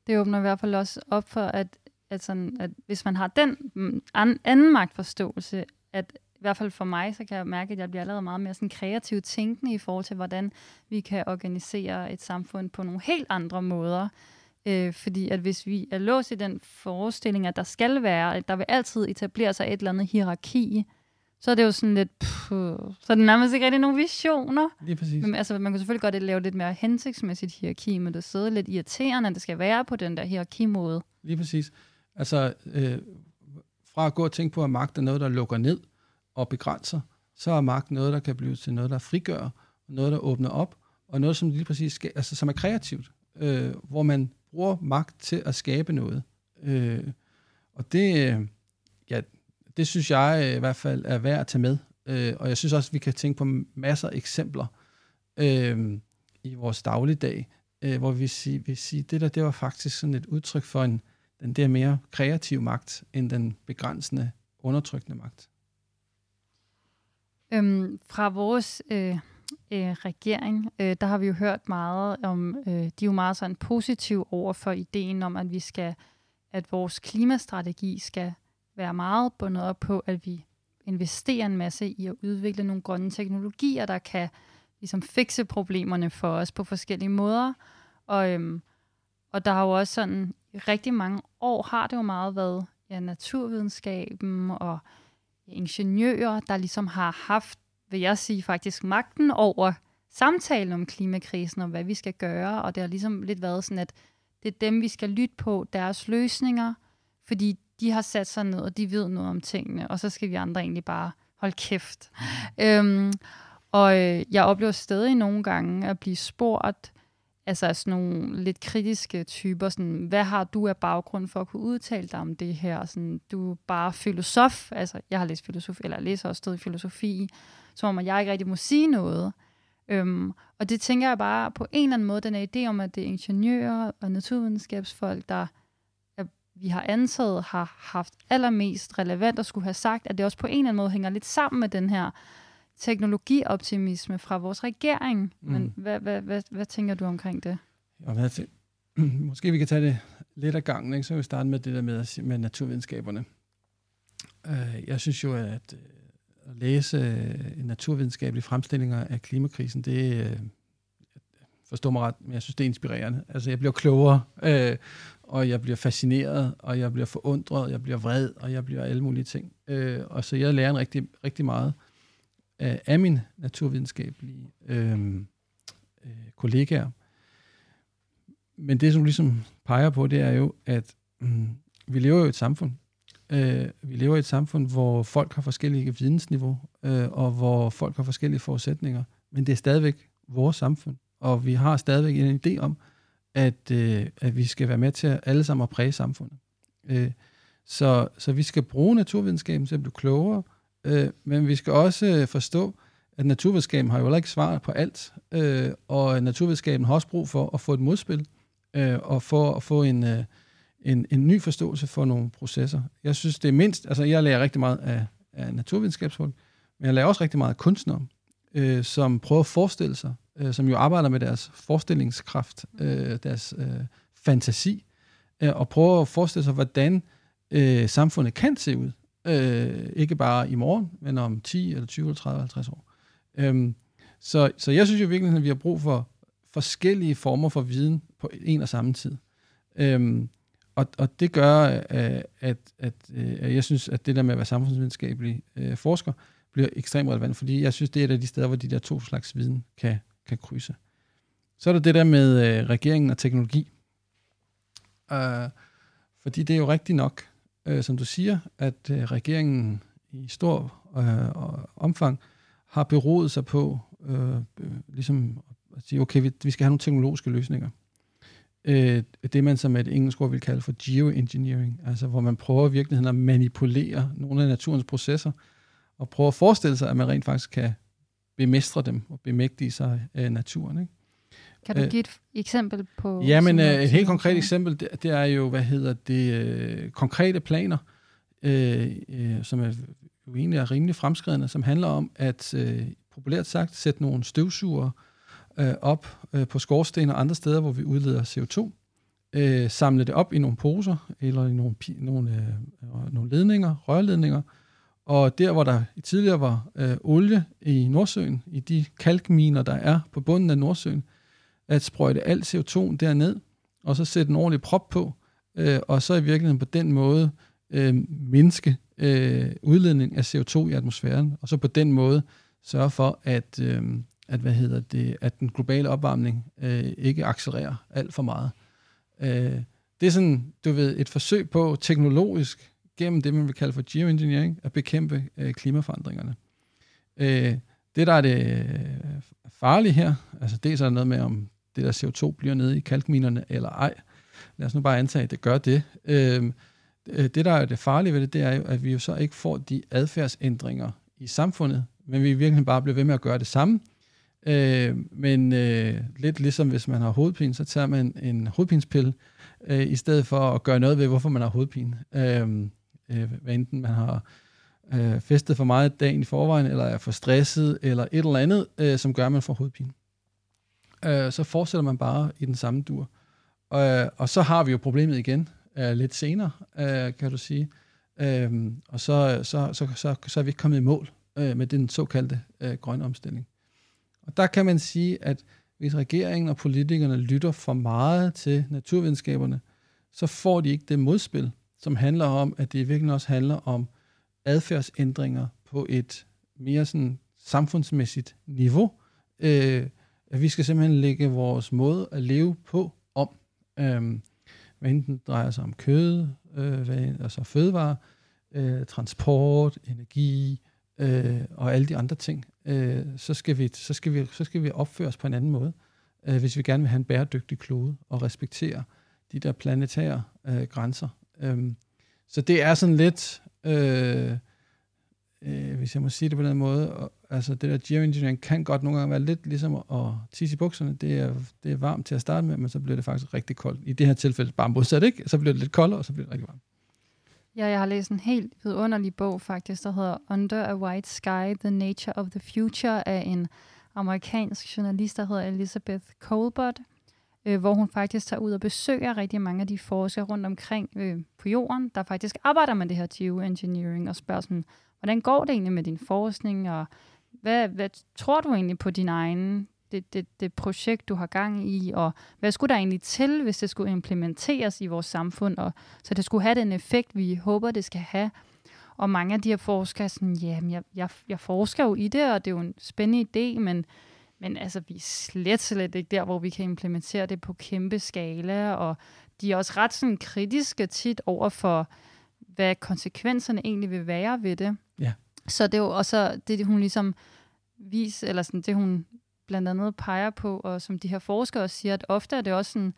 Det åbner i hvert fald også op for, at, at, sådan, at hvis man har den mm, anden magtforståelse, at i hvert fald for mig, så kan jeg mærke, at jeg bliver allerede meget mere sådan kreativt tænkende i forhold til, hvordan vi kan organisere et samfund på nogle helt andre måder. Øh, fordi at hvis vi er låst i den forestilling, at der skal være, at der vil altid etablere sig et eller andet hierarki, så er det jo sådan lidt, puh, så er det nærmest ikke rigtig nogen visioner. Lige præcis. Men, altså, man kan selvfølgelig godt lave lidt mere hensigtsmæssigt hierarki, men det sidder lidt irriterende, at det skal være på den der hierarkimåde. Lige præcis. Altså, øh, fra at gå og tænke på, at magt er noget, der lukker ned og begrænser, så er magt noget, der kan blive til noget, der frigør, noget, der åbner op, og noget, som lige præcis skal, altså, som er kreativt, øh, hvor man bruger magt til at skabe noget. Øh, og det, øh, ja, det synes jeg øh, i hvert fald er værd at tage med. Øh, og jeg synes også, at vi kan tænke på masser af eksempler øh, i vores dagligdag, øh, hvor vi siger, vi siger, det der, det var faktisk sådan et udtryk for en, den der mere kreative magt, end den begrænsende, undertrykkende magt. Øhm, fra vores øh, øh, regering, øh, der har vi jo hørt meget om, øh, de er jo meget sådan positiv over for ideen om, at vi skal, at vores klimastrategi skal være meget bundet op på, at vi investerer en masse i at udvikle nogle grønne teknologier, der kan ligesom fikse problemerne for os på forskellige måder. Og, øhm, og der har jo også sådan, i rigtig mange år har det jo meget været ja, naturvidenskaben og ingeniører, der ligesom har haft, vil jeg sige, faktisk magten over samtalen om klimakrisen og hvad vi skal gøre. Og det har ligesom lidt været sådan, at det er dem, vi skal lytte på, deres løsninger, fordi de har sat sig ned, og de ved noget om tingene, og så skal vi andre egentlig bare holde kæft. Øhm, og øh, jeg oplever stadig nogle gange at blive spurgt, altså sådan nogle lidt kritiske typer, sådan, hvad har du af baggrund for at kunne udtale dig om det her? Sådan, du er bare filosof, altså jeg har læst filosofi, eller jeg læser også stadig filosofi, som om jeg ikke rigtig må sige noget. Øhm, og det tænker jeg bare på en eller anden måde, den er idé om, at det er ingeniører og naturvidenskabsfolk, der vi har antaget har haft allermest relevant at skulle have sagt, at det også på en eller anden måde hænger lidt sammen med den her teknologioptimisme fra vores regering. Mm. Men hvad, hvad, hvad, hvad tænker du omkring det? Ja, hvad til, måske vi kan tage det lidt af gangen, ikke? så vi starte med det der med, med naturvidenskaberne. Uh, jeg synes jo, at uh, at læse uh, naturvidenskabelige fremstillinger af klimakrisen, det forstå mig ret, men jeg synes, det er inspirerende. Altså, jeg bliver klogere, øh, og jeg bliver fascineret, og jeg bliver forundret, jeg bliver vred, og jeg bliver alle mulige ting. Øh, og så jeg lærer en rigtig, rigtig meget af, af min naturvidenskabelige øh, øh, kollegaer. Men det, som ligesom peger på, det er jo, at mm, vi lever jo i et samfund. Øh, vi lever i et samfund, hvor folk har forskellige vidensniveau, øh, og hvor folk har forskellige forudsætninger. Men det er stadigvæk vores samfund, og vi har stadigvæk en idé om, at, øh, at vi skal være med til at alle sammen at præge samfundet. Øh, så, så vi skal bruge naturvidenskaben til at blive klogere, øh, men vi skal også øh, forstå, at naturvidenskaben har jo heller ikke svaret på alt, øh, og naturvidenskaben har også brug for at få et modspil, øh, og for at få en, øh, en, en ny forståelse for nogle processer. Jeg synes, det er mindst, altså jeg lærer rigtig meget af, af naturvidenskabsfolk, men jeg lærer også rigtig meget af kunstnere, øh, som prøver at forestille sig øh, som jo arbejder med deres forestillingskraft, øh, deres øh, fantasi, øh, og prøver at forestille sig, hvordan øh, samfundet kan se ud. Øh, ikke bare i morgen, men om 10 eller 20 eller 30 eller 50 år. Øhm, så, så jeg synes jo virkelig, at vi har brug for forskellige former for viden på en og samme tid. Øhm, og, og det gør, øh, at, at, at, øh, at jeg synes, at det der med at være samfundsvidenskabelig øh, forsker, bliver ekstremt relevant, fordi jeg synes, det er et af de steder, hvor de der to slags viden kan, kan krydse. Så er der det der med øh, regeringen og teknologi. Øh, fordi det er jo rigtigt nok, øh, som du siger, at øh, regeringen i stor øh, omfang har beroet sig på øh, øh, ligesom at sige, okay, vi, vi skal have nogle teknologiske løsninger. Øh, det man som et engelsk ord vil kalde for geoengineering, altså hvor man prøver i virkeligheden at manipulere nogle af naturens processer, og prøver at forestille sig, at man rent faktisk kan bemestre dem og bemægtige sig af naturen. Ikke? Kan du øh, give et eksempel på... Ja, men øh, et helt konkret eksempel, det, det er jo, hvad hedder det, øh, konkrete planer, øh, øh, som er jo egentlig er rimelig fremskridende, som handler om at øh, populært sagt sætte nogle støvsuger øh, op øh, på skorsten og andre steder, hvor vi udleder CO2, øh, samle det op i nogle poser eller i nogle, nogle, øh, nogle ledninger, rørledninger, og der, hvor der tidligere var øh, olie i Nordsøen, i de kalkminer, der er på bunden af Nordsøen, at sprøjte alt CO2 derned, og så sætte en ordentlig prop på, øh, og så i virkeligheden på den måde øh, mindske øh, udledning af CO2 i atmosfæren, og så på den måde sørge for, at, øh, at, hvad hedder det, at den globale opvarmning øh, ikke accelererer alt for meget. Øh, det er sådan, du ved, et forsøg på teknologisk, gennem det, man vil kalde for geoengineering, at bekæmpe øh, klimaforandringerne. Øh, det, der er det øh, farlige her, altså det er der noget med, om det der CO2 bliver nede i kalkminerne eller ej. Lad os nu bare antage, at det gør det. Øh, øh, det, der er det farlige ved det, det er jo, at vi jo så ikke får de adfærdsændringer i samfundet, men vi virkelig bare bliver ved med at gøre det samme. Øh, men øh, lidt ligesom hvis man har hovedpine, så tager man en hovedpinspille, øh, i stedet for at gøre noget ved, hvorfor man har hovedpine. Øh, øh, hvad enten man har øh, festet for meget dagen i forvejen, eller er for stresset, eller et eller andet, øh, som gør, at man får hovedpine. Øh, så fortsætter man bare i den samme dur. Øh, og så har vi jo problemet igen øh, lidt senere, øh, kan du sige. Øh, og så, så, så, så, så er vi ikke kommet i mål øh, med den såkaldte øh, grønne omstilling. Og der kan man sige, at hvis regeringen og politikerne lytter for meget til naturvidenskaberne, så får de ikke det modspil, som handler om, at det virkelig også handler om adfærdsændringer på et mere sådan samfundsmæssigt niveau. Øh, at vi skal simpelthen lægge vores måde at leve på om. Øh, hvad enten drejer sig om kød, øh, hvad, altså fødevare, øh, transport, energi øh, og alle de andre ting, øh, så, skal vi, så, skal vi, så skal vi opføre os på en anden måde, øh, hvis vi gerne vil have en bæredygtig klode og respektere de der planetære øh, grænser. Øhm, så det er sådan lidt... Øh, øh, hvis jeg må sige det på den måde, og, altså det der geoengineering kan godt nogle gange være lidt ligesom at tisse i bukserne. Det er, det er varmt til at starte med, men så bliver det faktisk rigtig koldt. I det her tilfælde bare modsat, ikke? Så bliver det lidt koldere, og så bliver det rigtig varmt. Ja, jeg har læst en helt vidunderlig bog faktisk, der hedder Under a White Sky, The Nature of the Future af en amerikansk journalist, der hedder Elizabeth Colbert, øh, hvor hun faktisk tager ud og besøger rigtig mange af de forskere rundt omkring øh, på jorden, der faktisk arbejder med det her geoengineering og spørger sådan, hvordan går det egentlig med din forskning, og hvad, hvad tror du egentlig på din egen det, det, det projekt, du har gang i, og hvad skulle der egentlig til, hvis det skulle implementeres i vores samfund, og så det skulle have den effekt, vi håber, det skal have. Og mange af de her forskere er sådan, jamen, jeg, jeg, jeg forsker jo i det, og det er jo en spændende idé, men, men altså, vi er slet, slet ikke der, hvor vi kan implementere det på kæmpe skala, og de er også ret sådan kritiske tit over for, hvad konsekvenserne egentlig vil være ved det. Ja. Så det er jo også det, hun ligesom vis, eller sådan, det hun blandt andet peger på, og som de her forskere siger, at ofte er det også sådan,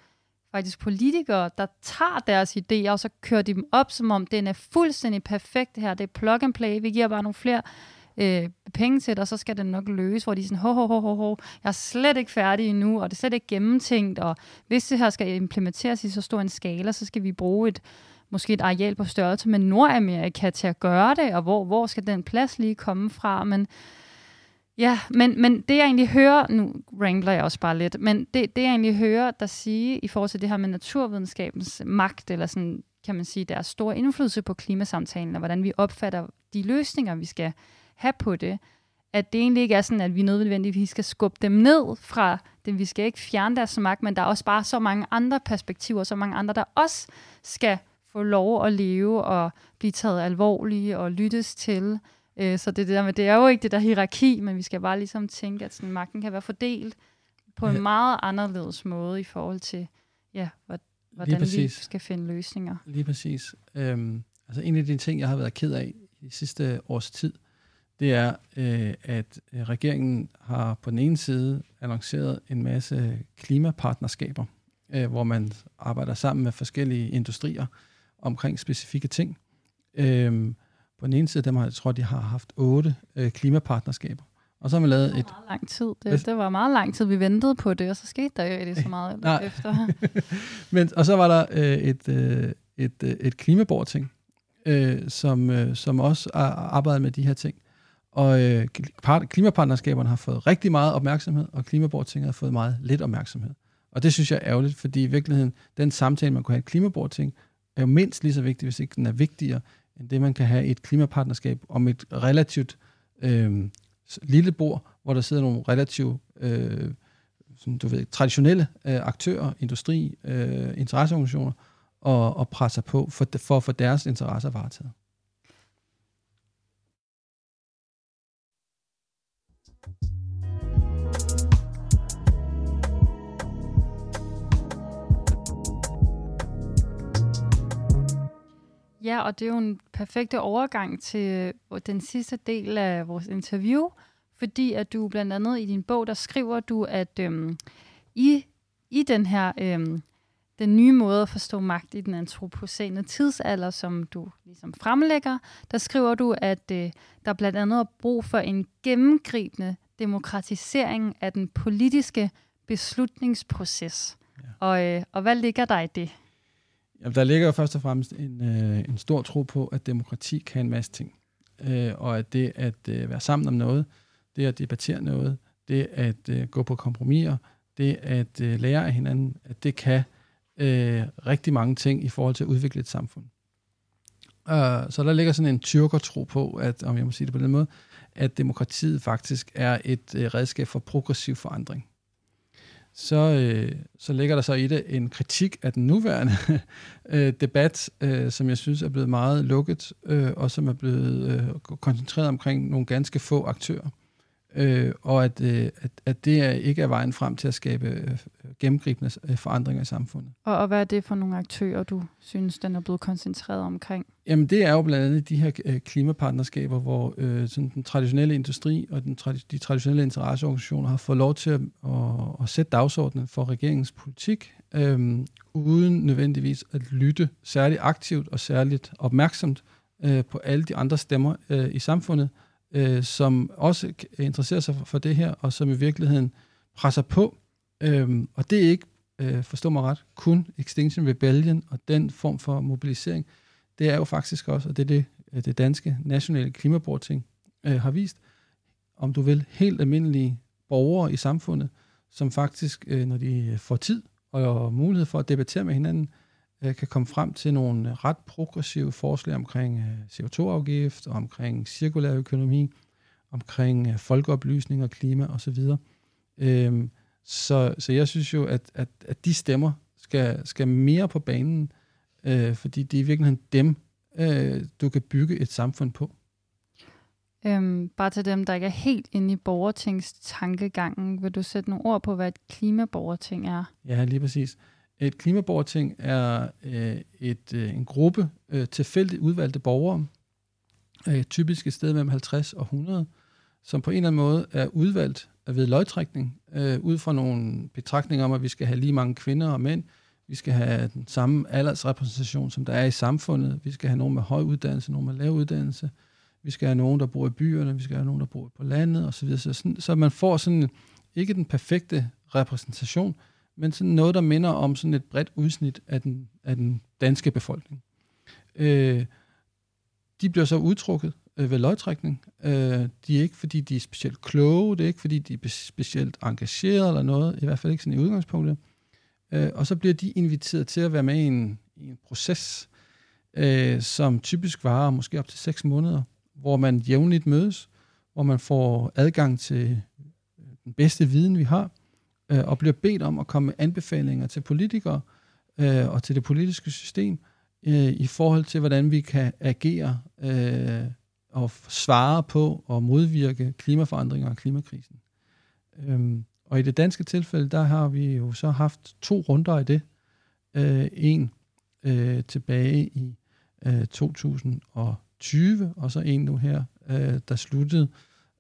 faktisk politikere, der tager deres idéer, og så kører de dem op, som om den er fuldstændig perfekt det her. Det er plug and play. Vi giver bare nogle flere øh, penge til det, og så skal den nok løse, hvor de er sådan, ho, ho, ho, ho, ho, jeg er slet ikke færdig endnu, og det er slet ikke gennemtænkt, og hvis det her skal implementeres i så stor en skala, så skal vi bruge et måske et areal på størrelse med Nordamerika til at gøre det, og hvor, hvor skal den plads lige komme fra, men Ja, men, men det jeg egentlig hører, nu wrangler jeg også bare lidt, men det, det jeg egentlig hører der sige i forhold til det her med naturvidenskabens magt, eller sådan, kan man sige, deres store indflydelse på klimasamtalen, og hvordan vi opfatter de løsninger, vi skal have på det, at det egentlig ikke er sådan, at vi nødvendigvis skal skubbe dem ned fra det. Vi skal ikke fjerne deres magt, men der er også bare så mange andre perspektiver, så mange andre, der også skal få lov at leve og blive taget alvorligt og lyttes til. Øh, så det, der med, det er jo ikke det der hierarki, men vi skal bare ligesom tænke, at sådan, magten kan være fordelt på en meget anderledes måde i forhold til, ja, hvordan vi skal finde løsninger. Lige præcis. Øhm, altså en af de ting, jeg har været ked af i sidste års tid, det er, øh, at øh, regeringen har på den ene side annonceret en masse klimapartnerskaber, øh, hvor man arbejder sammen med forskellige industrier omkring specifikke ting. Øh, på den ene side, dem har, jeg tror, de har haft otte øh, klimapartnerskaber. Og så har man lavet et... Det var meget lang tid. Det, det var meget lang tid, vi ventede på det, og så skete der jo ikke så meget Nej. efter. Men, og så var der øh, et, øh, et, øh, et klimaborting, øh, som, øh, som også arbejder med de her ting. Og øh, klimapartnerskaberne har fået rigtig meget opmærksomhed, og klimabortinget har fået meget lidt opmærksomhed. Og det synes jeg er ærgerligt, fordi i virkeligheden, den samtale, man kunne have et klimaborting, er jo mindst lige så vigtig, hvis ikke den er vigtigere, end det, man kan have et klimapartnerskab om et relativt øh, lille bord, hvor der sidder nogle relativt øh, sådan, du ved, traditionelle øh, aktører, industri, øh, interesseorganisationer, og, og presser på for, for at få deres interesser varetaget. Ja, og det er jo en perfekt overgang til øh, den sidste del af vores interview, fordi at du blandt andet i din bog, der skriver du, at øhm, i, i den her øhm, den nye måde at forstå magt i den antropocene tidsalder, som du ligesom fremlægger, der skriver du, at øh, der blandt andet er brug for en gennemgribende demokratisering af den politiske beslutningsproces. Ja. Og, øh, og hvad ligger der i det? Jamen, der ligger jo først og fremmest en, øh, en stor tro på, at demokrati kan en masse ting. Øh, og at det at øh, være sammen om noget, det at debattere noget, det at øh, gå på kompromiser, det at øh, lære af hinanden, at det kan øh, Øh, rigtig mange ting i forhold til at udvikle et samfund. Uh, så der ligger sådan en tyrkertro på, at, om jeg må sige det på den måde, at demokratiet faktisk er et øh, redskab for progressiv forandring så, øh, så ligger der så i det en kritik af den nuværende øh, debat, øh, som jeg synes er blevet meget lukket, øh, og som er blevet øh, koncentreret omkring nogle ganske få aktører øh, og at, øh, at, at det er ikke er vejen frem til at skabe øh, gennemgribende øh, forandringer i samfundet. Og, og hvad er det for nogle aktører, du synes, den er blevet koncentreret omkring? Jamen det er jo blandt andet de her øh, klimapartnerskaber, hvor øh, sådan den traditionelle industri og den, de traditionelle interesseorganisationer har fået lov til at, at, at sætte dagsordenen for regeringens politik, øh, uden nødvendigvis at lytte særligt aktivt og særligt opmærksomt øh, på alle de andre stemmer øh, i samfundet, øh, som også interesserer sig for, for det her, og som i virkeligheden presser på. Øhm, og det er ikke, øh, forstå mig ret, kun Extinction Rebellion og den form for mobilisering. Det er jo faktisk også, og det er det, øh, det danske nationale klimaborting øh, har vist, om du vil, helt almindelige borgere i samfundet, som faktisk, øh, når de øh, får tid og mulighed for at debattere med hinanden, øh, kan komme frem til nogle ret progressive forslag omkring øh, CO2-afgift, og omkring cirkulær økonomi, omkring øh, folkeoplysning og klima osv. Øhm, så, så jeg synes jo, at, at, at de stemmer skal, skal mere på banen, øh, fordi det er i virkeligheden dem, øh, du kan bygge et samfund på. Øhm, bare til dem, der ikke er helt inde i borgertings tankegangen, vil du sætte nogle ord på, hvad et klimaborgerting er? Ja, lige præcis. Et klimaborgerting er øh, et, øh, en gruppe øh, tilfældigt udvalgte borgere, øh, typisk et sted mellem 50 og 100, som på en eller anden måde er udvalgt ved løgtrækning, øh, ud fra nogle betragtninger om, at vi skal have lige mange kvinder og mænd, vi skal have den samme aldersrepræsentation, som der er i samfundet, vi skal have nogen med høj uddannelse, nogen med lav uddannelse, vi skal have nogen, der bor i byerne, vi skal have nogen, der bor på landet osv. Så, sådan, så man får sådan ikke den perfekte repræsentation, men sådan noget, der minder om sådan et bredt udsnit af den, af den danske befolkning. Øh, de bliver så udtrukket øh, ved lodtrækning. Øh, de er ikke, fordi de er specielt kloge, det er ikke, fordi de er specielt engagerede eller noget, i hvert fald ikke sådan i udgangspunktet. Øh, og så bliver de inviteret til at være med i en, i en proces, øh, som typisk varer måske op til seks måneder, hvor man jævnligt mødes, hvor man får adgang til øh, den bedste viden, vi har, øh, og bliver bedt om at komme med anbefalinger til politikere øh, og til det politiske system øh, i forhold til, hvordan vi kan agere øh, og svare på og modvirke klimaforandringer og klimakrisen. Øhm, og i det danske tilfælde, der har vi jo så haft to runder i det. Øh, en øh, tilbage i øh, 2020, og så en nu her, øh, der sluttede,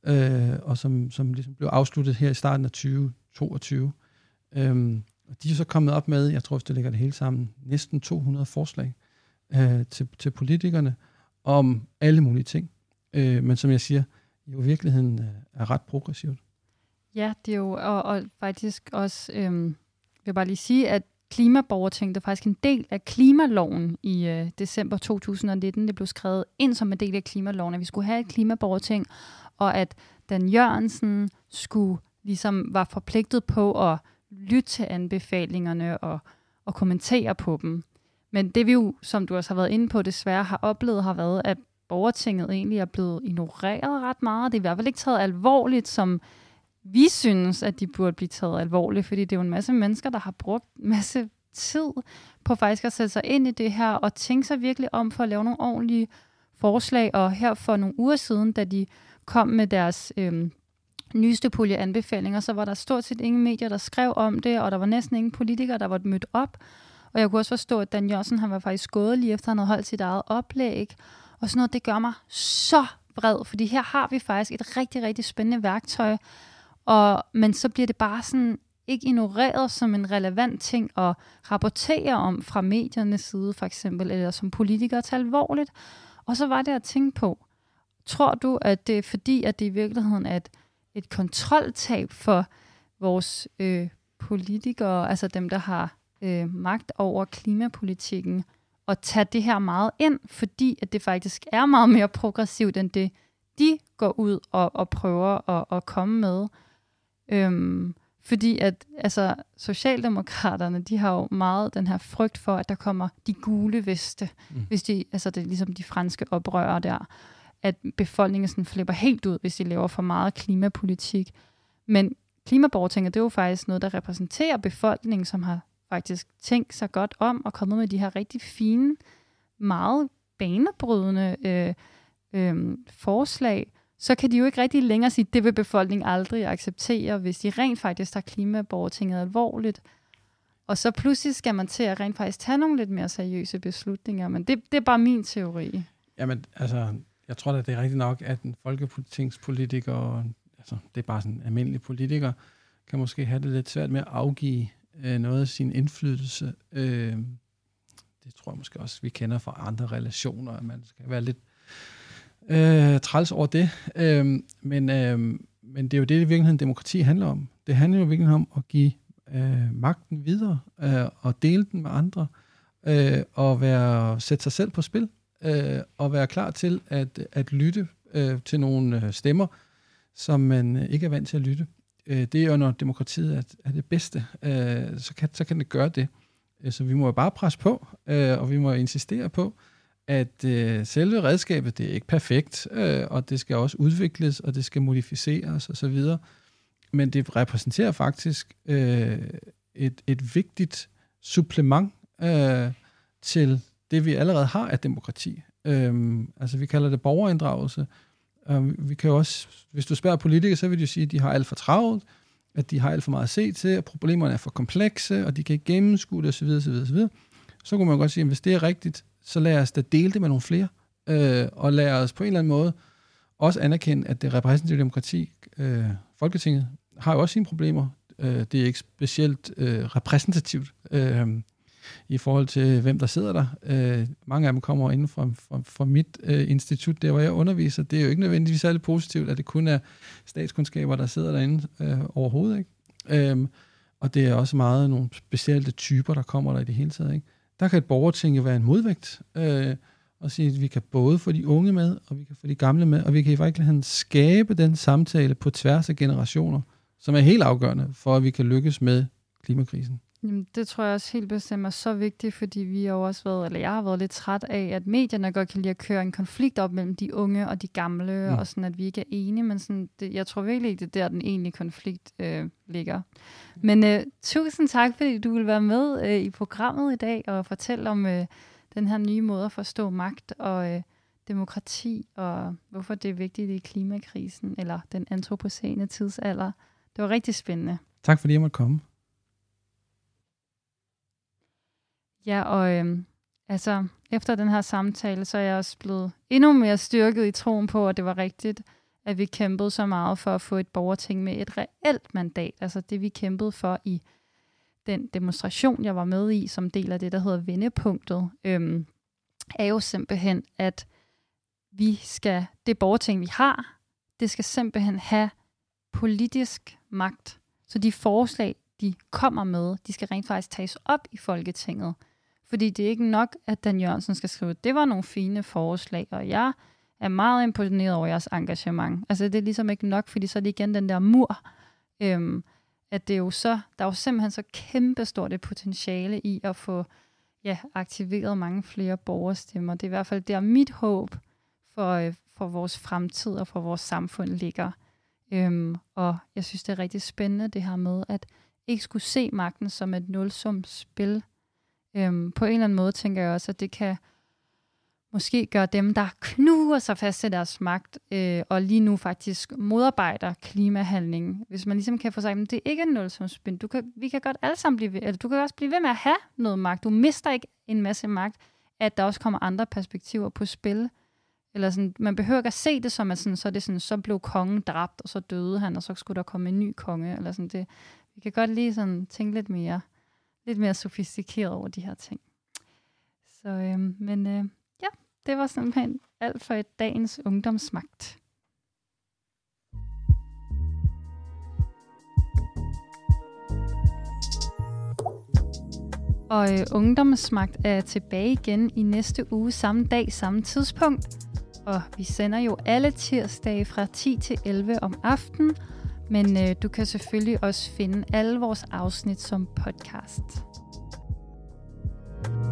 øh, og som, som ligesom blev afsluttet her i starten af 2022. Øhm, og de er så kommet op med, jeg tror, hvis det ligger det hele sammen, næsten 200 forslag øh, til, til politikerne om alle mulige ting. Øh, men som jeg siger, jo i virkeligheden øh, er ret progressivt. Ja, det er jo, og, og faktisk også, øh, vil jeg bare lige sige, at klimaborgerting, der er faktisk en del af klimaloven i øh, december 2019. Det blev skrevet ind som en del af klimaloven, at vi skulle have et klimaborgerting, og at Dan Jørgensen skulle ligesom var forpligtet på at lytte til anbefalingerne og, og kommentere på dem. Men det vi jo, som du også har været inde på, desværre har oplevet, har været, at borgertinget egentlig er blevet ignoreret ret meget. Det er i hvert fald ikke taget alvorligt, som vi synes, at de burde blive taget alvorligt, fordi det er jo en masse mennesker, der har brugt en masse tid på faktisk at sætte sig ind i det her, og tænke sig virkelig om for at lave nogle ordentlige forslag. Og her for nogle uger siden, da de kom med deres øh, nyeste pulje anbefalinger, så var der stort set ingen medier, der skrev om det, og der var næsten ingen politikere, der var mødt op. Og jeg kunne også forstå, at Dan Jørgensen han var faktisk gået lige efter, han havde holdt sit eget oplæg. Og sådan noget, det gør mig så vred, fordi her har vi faktisk et rigtig, rigtig spændende værktøj, og, men så bliver det bare sådan ikke ignoreret som en relevant ting at rapportere om fra mediernes side, for eksempel, eller som politikere tage alvorligt. Og så var det at tænke på, tror du, at det er fordi, at det i virkeligheden er et, et kontroltab for vores øh, politikere, altså dem, der har øh, magt over klimapolitikken, at tage det her meget ind, fordi at det faktisk er meget mere progressivt, end det de går ud og, og prøver at, at komme med. Øhm, fordi at altså, Socialdemokraterne, de har jo meget den her frygt for, at der kommer de gule veste, mm. hvis de, altså det er ligesom de franske oprørere der, at befolkningen sådan flipper helt ud, hvis de laver for meget klimapolitik. Men klimaborgertinget, det er jo faktisk noget, der repræsenterer befolkningen, som har faktisk tænkt sig godt om og kommet med de her rigtig fine, meget banebrydende øh, øh, forslag, så kan de jo ikke rigtig længere sige, at det vil befolkningen aldrig acceptere, hvis de rent faktisk tager klimaborgertinget alvorligt. Og så pludselig skal man til at rent faktisk tage nogle lidt mere seriøse beslutninger, men det, det er bare min teori. Jamen, altså, jeg tror da, det er rigtigt nok, at en folketingspolitiker, altså det er bare sådan en almindelig politiker, kan måske have det lidt svært med at afgive øh, noget af sin indflydelse. Øh, det tror jeg måske også, vi kender fra andre relationer, at man skal være lidt øh, træls over det. Øh, men, øh, men det er jo det, i virkeligheden demokrati handler om. Det handler jo virkelig om at give øh, magten videre øh, og dele den med andre øh, og være, sætte sig selv på spil øh, og være klar til at, at lytte øh, til nogle øh, stemmer, som man øh, ikke er vant til at lytte. Øh, det er jo, når demokratiet er, er det bedste, øh, så, kan, så kan det gøre det. Øh, så vi må jo bare presse på, øh, og vi må insistere på, at øh, selve redskabet, det er ikke perfekt, øh, og det skal også udvikles, og det skal modificeres osv., men det repræsenterer faktisk øh, et, et vigtigt supplement øh, til det, vi allerede har af demokrati. Øhm, altså vi kalder det borgerinddragelse, Øhm, vi kan jo også, hvis du spørger politikere, så vil de jo sige, at de har alt for travlt, at de har alt for meget at se til, at problemerne er for komplekse, og de kan ikke gennemskue det osv. osv., osv. Så kunne man godt sige, at hvis det er rigtigt, så lad os da dele det med nogle flere, øh, og lad os på en eller anden måde også anerkende, at det repræsentative demokrati, øh, Folketinget, har jo også sine problemer. Øh, det er ikke specielt øh, repræsentativt. Øh, i forhold til, hvem der sidder der. Øh, mange af dem kommer inden fra, fra, fra mit øh, institut, der hvor jeg underviser. Det er jo ikke nødvendigvis særlig positivt, at det kun er statskundskaber, der sidder derinde øh, overhovedet. Ikke? Øh, og det er også meget nogle specielle typer, der kommer der i det hele taget. Ikke? Der kan et borgerting jo være en modvægt. Øh, og sige, at vi kan både få de unge med, og vi kan få de gamle med, og vi kan i virkeligheden skabe den samtale på tværs af generationer, som er helt afgørende for, at vi kan lykkes med klimakrisen. Jamen, det tror jeg også helt bestemt er så vigtigt, fordi vi har også været, eller jeg har været lidt træt af, at medierne godt kan lide at køre en konflikt op mellem de unge og de gamle, mm. og sådan, at vi ikke er enige, men sådan, det, jeg tror virkelig ikke, det er der, den egentlige konflikt øh, ligger. Men øh, tusind tak, fordi du vil være med øh, i programmet i dag og fortælle om øh, den her nye måde at forstå magt og øh, demokrati, og hvorfor det er vigtigt i klimakrisen, eller den antropocene tidsalder. Det var rigtig spændende. Tak fordi jeg måtte komme. Ja, og øh, altså, efter den her samtale, så er jeg også blevet endnu mere styrket i troen på, at det var rigtigt, at vi kæmpede så meget for at få et borgerting med et reelt mandat. Altså det, vi kæmpede for i den demonstration, jeg var med i, som del af det, der hedder vendepunktet, øhm, er jo simpelthen, at vi skal, det borgerting, vi har, det skal simpelthen have politisk magt. Så de forslag, de kommer med, de skal rent faktisk tages op i Folketinget. Fordi det er ikke nok, at Dan Jørgensen skal skrive, det var nogle fine forslag, og jeg er meget imponeret over jeres engagement. Altså det er ligesom ikke nok, fordi så er det igen den der mur, øhm, at det er jo så, der er jo simpelthen så kæmpestort et potentiale i at få ja, aktiveret mange flere borgerstemmer. Det er i hvert fald der mit håb for, øh, for vores fremtid og for vores samfund ligger. Øhm, og jeg synes, det er rigtig spændende det her med, at ikke skulle se magten som et nulsumsspil, spil, Øhm, på en eller anden måde tænker jeg også, at det kan måske gøre dem, der knuger sig fast til deres magt, øh, og lige nu faktisk modarbejder klimahandling. Hvis man ligesom kan få sagt, at det er ikke en nulsumsspil. Du kan, vi kan godt alle sammen blive ved, eller du kan også blive ved med at have noget magt. Du mister ikke en masse magt, at der også kommer andre perspektiver på spil. Eller sådan, man behøver ikke at se det som, at sådan, så, er det sådan, så blev kongen dræbt, og så døde han, og så skulle der komme en ny konge. Eller sådan det. Vi kan godt lige sådan tænke lidt mere lidt mere sofistikeret over de her ting. Så, øhm, men øh, ja, det var simpelthen alt for et dagens ungdomsmagt. Og øh, Ungdomsmagt er tilbage igen i næste uge, samme dag, samme tidspunkt. Og vi sender jo alle tirsdage fra 10 til 11 om aftenen. Men øh, du kan selvfølgelig også finde alle vores afsnit som podcast. thank you